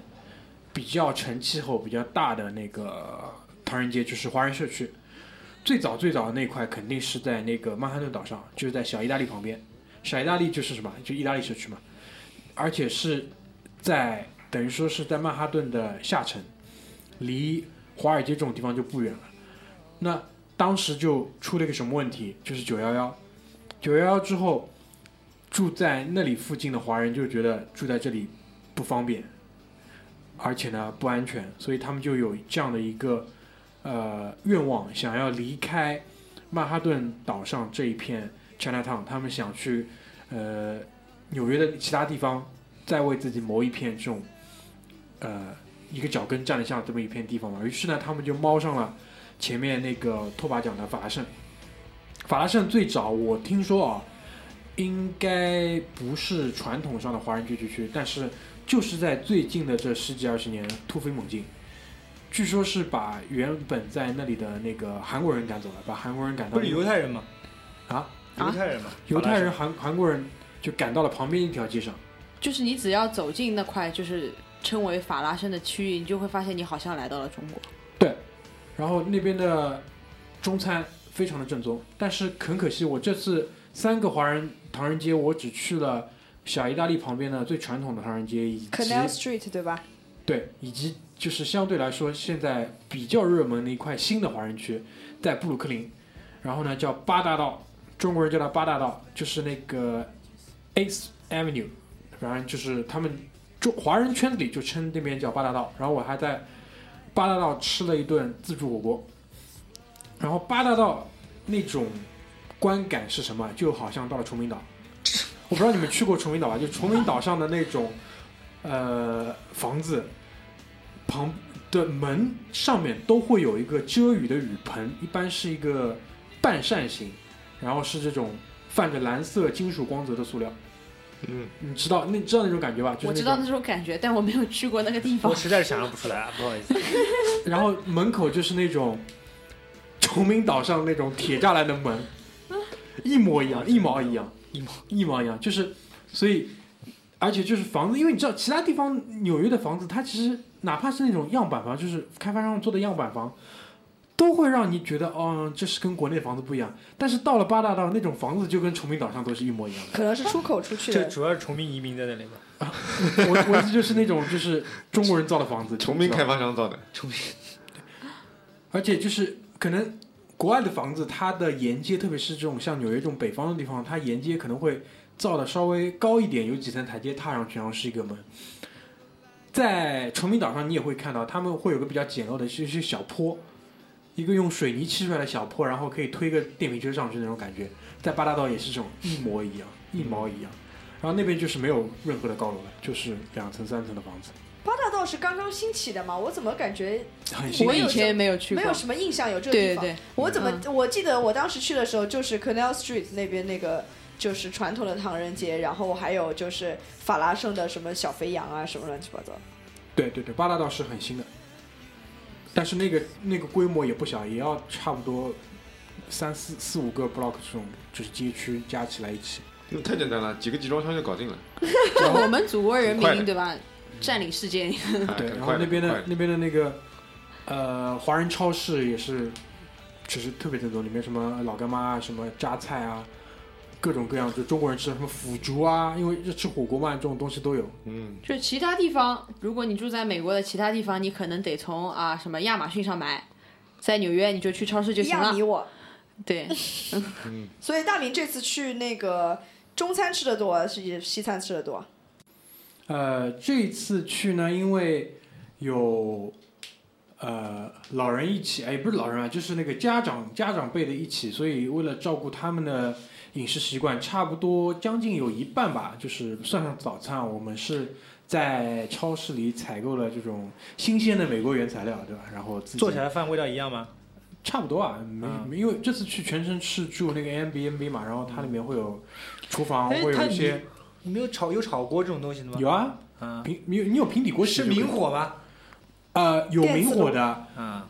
比较成气候比较大的那个唐人街，就是华人社区。最早最早的那块肯定是在那个曼哈顿岛上，就是在小意大利旁边。小意大利就是什么？就意大利社区嘛，而且是在等于说是在曼哈顿的下层，离华尔街这种地方就不远了。那当时就出了一个什么问题？就是九幺幺，九幺幺之后，住在那里附近的华人就觉得住在这里不方便，而且呢不安全，所以他们就有这样的一个呃愿望，想要离开曼哈顿岛上这一片 Chinatown，他们想去呃纽约的其他地方再为自己谋一片这种呃一个脚跟站得下这么一片地方嘛。于是呢，他们就猫上了前面那个拓跋奖的法拉盛。法拉盛最早我听说啊，应该不是传统上的华人聚居区，但是就是在最近的这十几二十年突飞猛进。据说是把原本在那里的那个韩国人赶走了，把韩国人赶到不是犹太人吗？啊，犹太人嘛？犹太人韩韩国人就赶到了旁边一条街上。就是你只要走进那块就是称为法拉盛的区域，你就会发现你好像来到了中国。对然后那边的中餐非常的正宗，但是很可惜，我这次三个华人唐人街，我只去了小意大利旁边的最传统的唐人街，以及 Canal Street 对吧？对，以及就是相对来说现在比较热门的一块新的华人区，在布鲁克林，然后呢叫八大道，中国人叫它八大道，就是那个 Eighth Avenue，反正就是他们中华人圈子里就称那边叫八大道，然后我还在八大道吃了一顿自助火锅，然后八大道那种观感是什么？就好像到了崇明岛，我不知道你们去过崇明岛吧？就崇明岛上的那种，呃，房子旁的门上面都会有一个遮雨的雨棚，一般是一个半扇形，然后是这种泛着蓝色金属光泽的塑料。嗯，你知道那知道那种感觉吧？就是我知道那种感觉，但我没有去过那个地方我。实在是想象不出来啊，不好意思。(laughs) 然后门口就是那种崇明岛上那种铁栅栏的门，一模一样，一毛一样，一毛一毛一样，就是所以，而且就是房子，因为你知道其他地方纽约的房子，它其实哪怕是那种样板房，就是开发商做的样板房。都会让你觉得，哦，这是跟国内的房子不一样。但是到了八大道，那种房子就跟崇明岛上都是一模一样的。可能是出口出去的。这主要是崇明移民在那里吧？(laughs) 我我意思就是那种就是中国人造的房子，(laughs) 崇明开发商造的，崇明而且就是可能国外的房子，它的沿街，特别是这种像纽约这种北方的地方，它沿街可能会造的稍微高一点，有几层台阶踏上去，然后是一个门。在崇明岛上，你也会看到，他们会有个比较简陋的，是是小坡，一个用水泥砌出来的小坡，然后可以推个电瓶车上去那种感觉。在八大道也是这种一模一样，一毛一样。然后那边就是没有任何的高楼了，就是两层三层的房子，八大道是刚刚兴起的嘛？我怎么感觉很新我以前也没有去过，没有什么印象有这个地方？对对对，我怎么、我记得我当时去的时候，就是 Canal Street 那边那个就是传统的唐人街，然后还有就是法拉盛的什么小肥羊啊，什么乱七八糟。对对对，八大道是很新的，但是那个那个规模也不小，也要差不多三四四五个 block 这种，就是街区加起来一起。那太简单了，几个集装箱就搞定了。就 (laughs) 我们祖国人民对吧？占领世界，对，然后那边的那边的那个呃华人超市也是，就是特别正宗，里面什么老干妈啊，什么榨菜啊，各种各样，就中国人吃的什么腐竹啊，因为是吃火锅嘛，这种东西都有。嗯，就其他地方，如果你住在美国的其他地方，你可能得从啊什么亚马逊上买，在纽约你就去超市就行了亚米。我，对，(laughs) 所以大明这次去那个中餐吃的多，还是西餐吃的多？呃，这次去呢，因为有呃老人一起，哎，不是老人啊，就是那个家长家长辈的一起，所以为了照顾他们的饮食习惯，差不多将近有一半吧，就是算上早餐，我们是在超市里采购了这种新鲜的美国原材料，对吧？然后自己做起来饭味道一样吗？差不多啊，没、因为这次去全程是住那个 a m b n b 嘛，然后它里面会有厨房，会有一些你没有炒有炒锅这种东西的吗？有啊，啊，平你有你有平底锅是明火吗？呃，有明火的，嗯，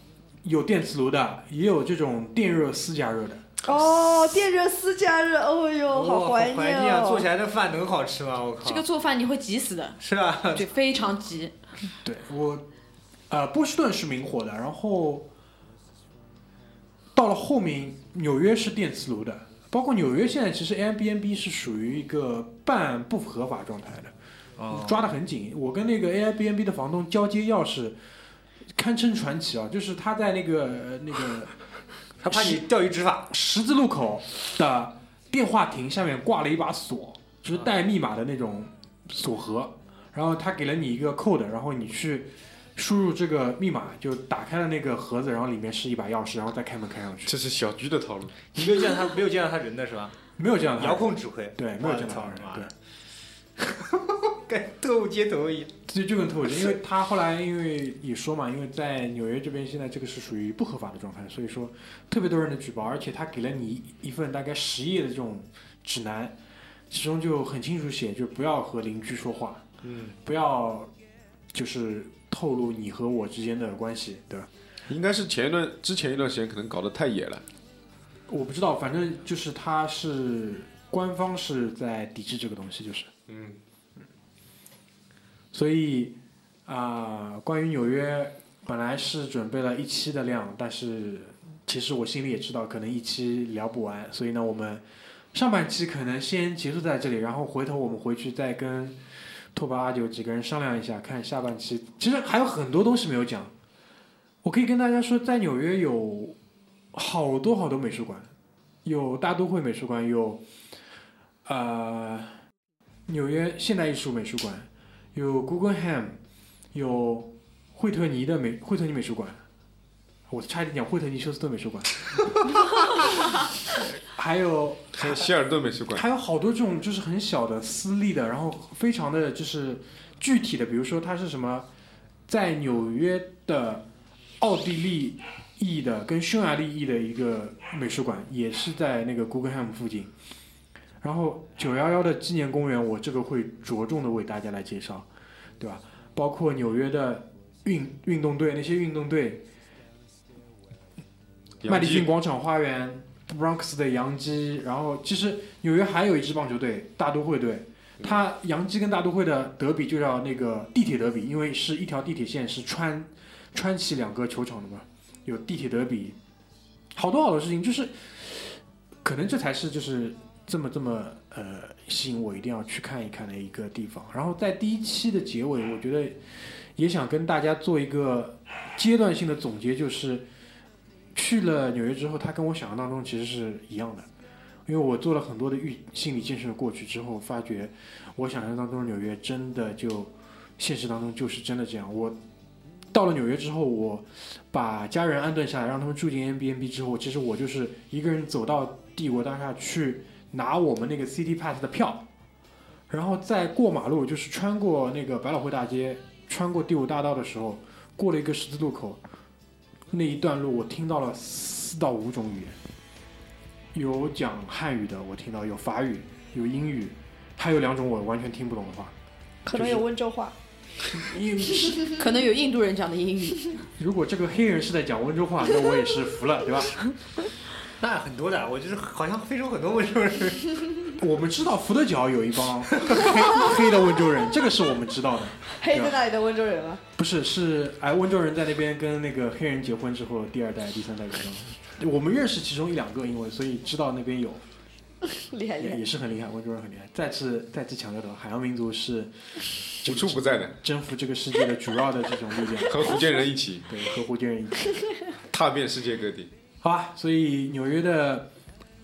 有电磁炉的，也有这种电热丝加热的。哦，电热丝加热，哦呦，好怀怀念啊！做哦起！来的饭能好吃吗？我靠，这个做饭你会急死的，是吧，对，非常急。(laughs) 对我，呃，波士顿是明火的，然后到了后面纽约是电磁炉的，包括纽约现在其实 Airbnb 是属于一个半不合法状态的，哦抓得很紧。我跟那个 Airbnb 的房东交接钥匙，堪称传奇啊！就是他在那个呃那个他怕你钓鱼执法。十字路口的电话亭下面挂了一把锁，就是带密码的那种锁盒，然后他给了你一个 code，然后你去输入这个密码，就打开了那个盒子，然后里面是一把钥匙，然后再开门开上去。这是小鞠的套路。你没有见到他，没有见到他人的是吧？没有见到他遥控指挥，对，没有这样的我操人妈对。(laughs) 跟特务街头一样。这就跟特务，因为 (laughs) 他后来因为也说嘛，因为在纽约这边现在这个是属于不合法的状态，所以说特别多人的举报，而且他给了你一份大概十页的这种指南，其中就很清楚写，就不要和邻居说话，嗯，不要就是透露你和我之间的关系，对吧？应该是前一段之前一段时间可能搞得太野了。我不知道，反正就是他是官方是在抵制这个东西，就是。嗯，所以啊、关于纽约，本来是准备了一期的量，但是其实我心里也知道，可能一期聊不完，所以呢，我们上半期可能先结束在这里，然后回头我们回去再跟拓跋阿九几个人商量一下，看下半期。其实还有很多东西没有讲，我可以跟大家说，在纽约有好多好多美术馆，有大都会美术馆，有呃纽约现代艺术美术馆。有 Guggenheim，有惠特尼的美惠特尼美术馆，我差一点讲惠特尼休斯顿美术馆，(laughs) 还有还有希尔顿美术馆，还有好多这种就是很小的私立的，然后非常的就是具体的，比如说它是什么，在纽约的奥地利裔的跟匈牙利裔的一个美术馆，也是在那个 Guggenheim 附近。然后九幺幺的纪念公园，我这个会着重的为大家来介绍，对吧？包括纽约的运运动队，那些运动队，麦迪逊广场花园、Bronx 的洋基，然后其实纽约还有一支棒球队，大都会队。它洋基跟大都会的德比就叫那个地铁德比，因为是一条地铁线是穿穿起两个球场的嘛，有地铁德比，好多好多事情，就是可能这才是就是这么这么呃吸引我一定要去看一看的一个地方。然后在第一期的结尾，我觉得也想跟大家做一个阶段性的总结，就是去了纽约之后，它跟我想象当中其实是一样的。因为我做了很多的预心理建设过去之后，发觉我想象当中的纽约真的就现实当中就是真的这样。我到了纽约之后，我把家人安顿下来，让他们住进 n b n b 之后，其实我就是一个人走到帝国大厦去拿我们那个 City Pass 的票，然后在过马路，就是穿过那个百老汇大街，穿过第五大道的时候，过了一个十字路口，那一段路我听到了四到五种语言。有讲汉语的，我听到有法语，有英语，还有两种我完全听不懂的话。可能有温州话。可能有印度人讲的英语，(laughs) 如果这个黑人是在讲温州话，那我也是服了，对吧？那很多的，我觉得好像非洲很多温州人。(laughs) 我们知道福德角有一帮 (laughs) 黑黑的温州人，这个是我们知道的。黑在那里的温州人吗，不是，是哎，温州人在那边跟那个黑人结婚之后，第二代、第三代有的。我们认识其中一两个，因为所以知道那边有，厉害厉害也也。是很厉害，温州人很厉害。再次再次强调的，海洋民族是无处不在的，征服这个世界的主要的这种力量，(laughs) 和福建人一起对，和福建人一起。踏遍世界各地。好吧，所以纽约的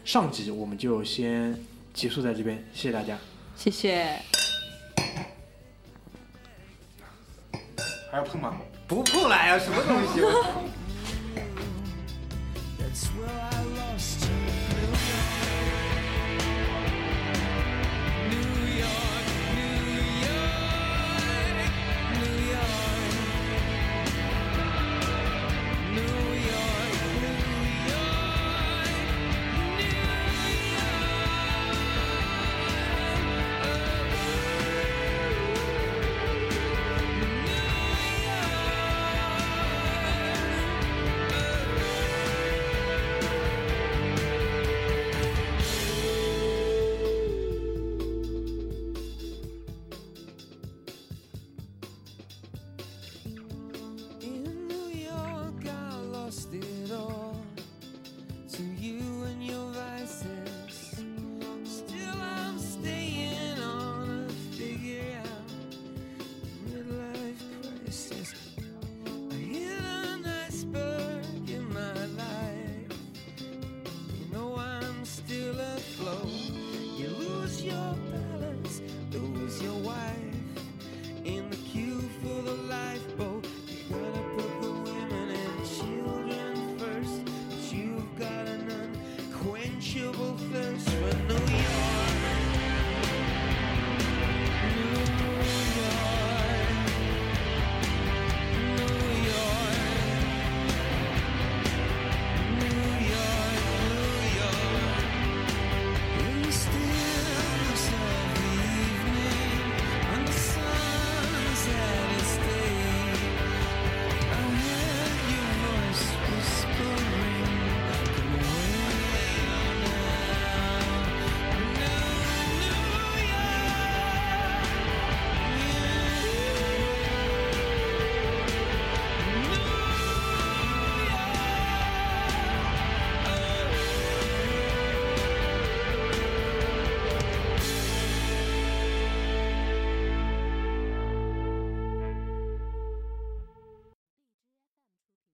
上集我们就先结束在这边，谢谢大家。谢谢。还要碰吗？不碰了呀、什么东西？(laughs)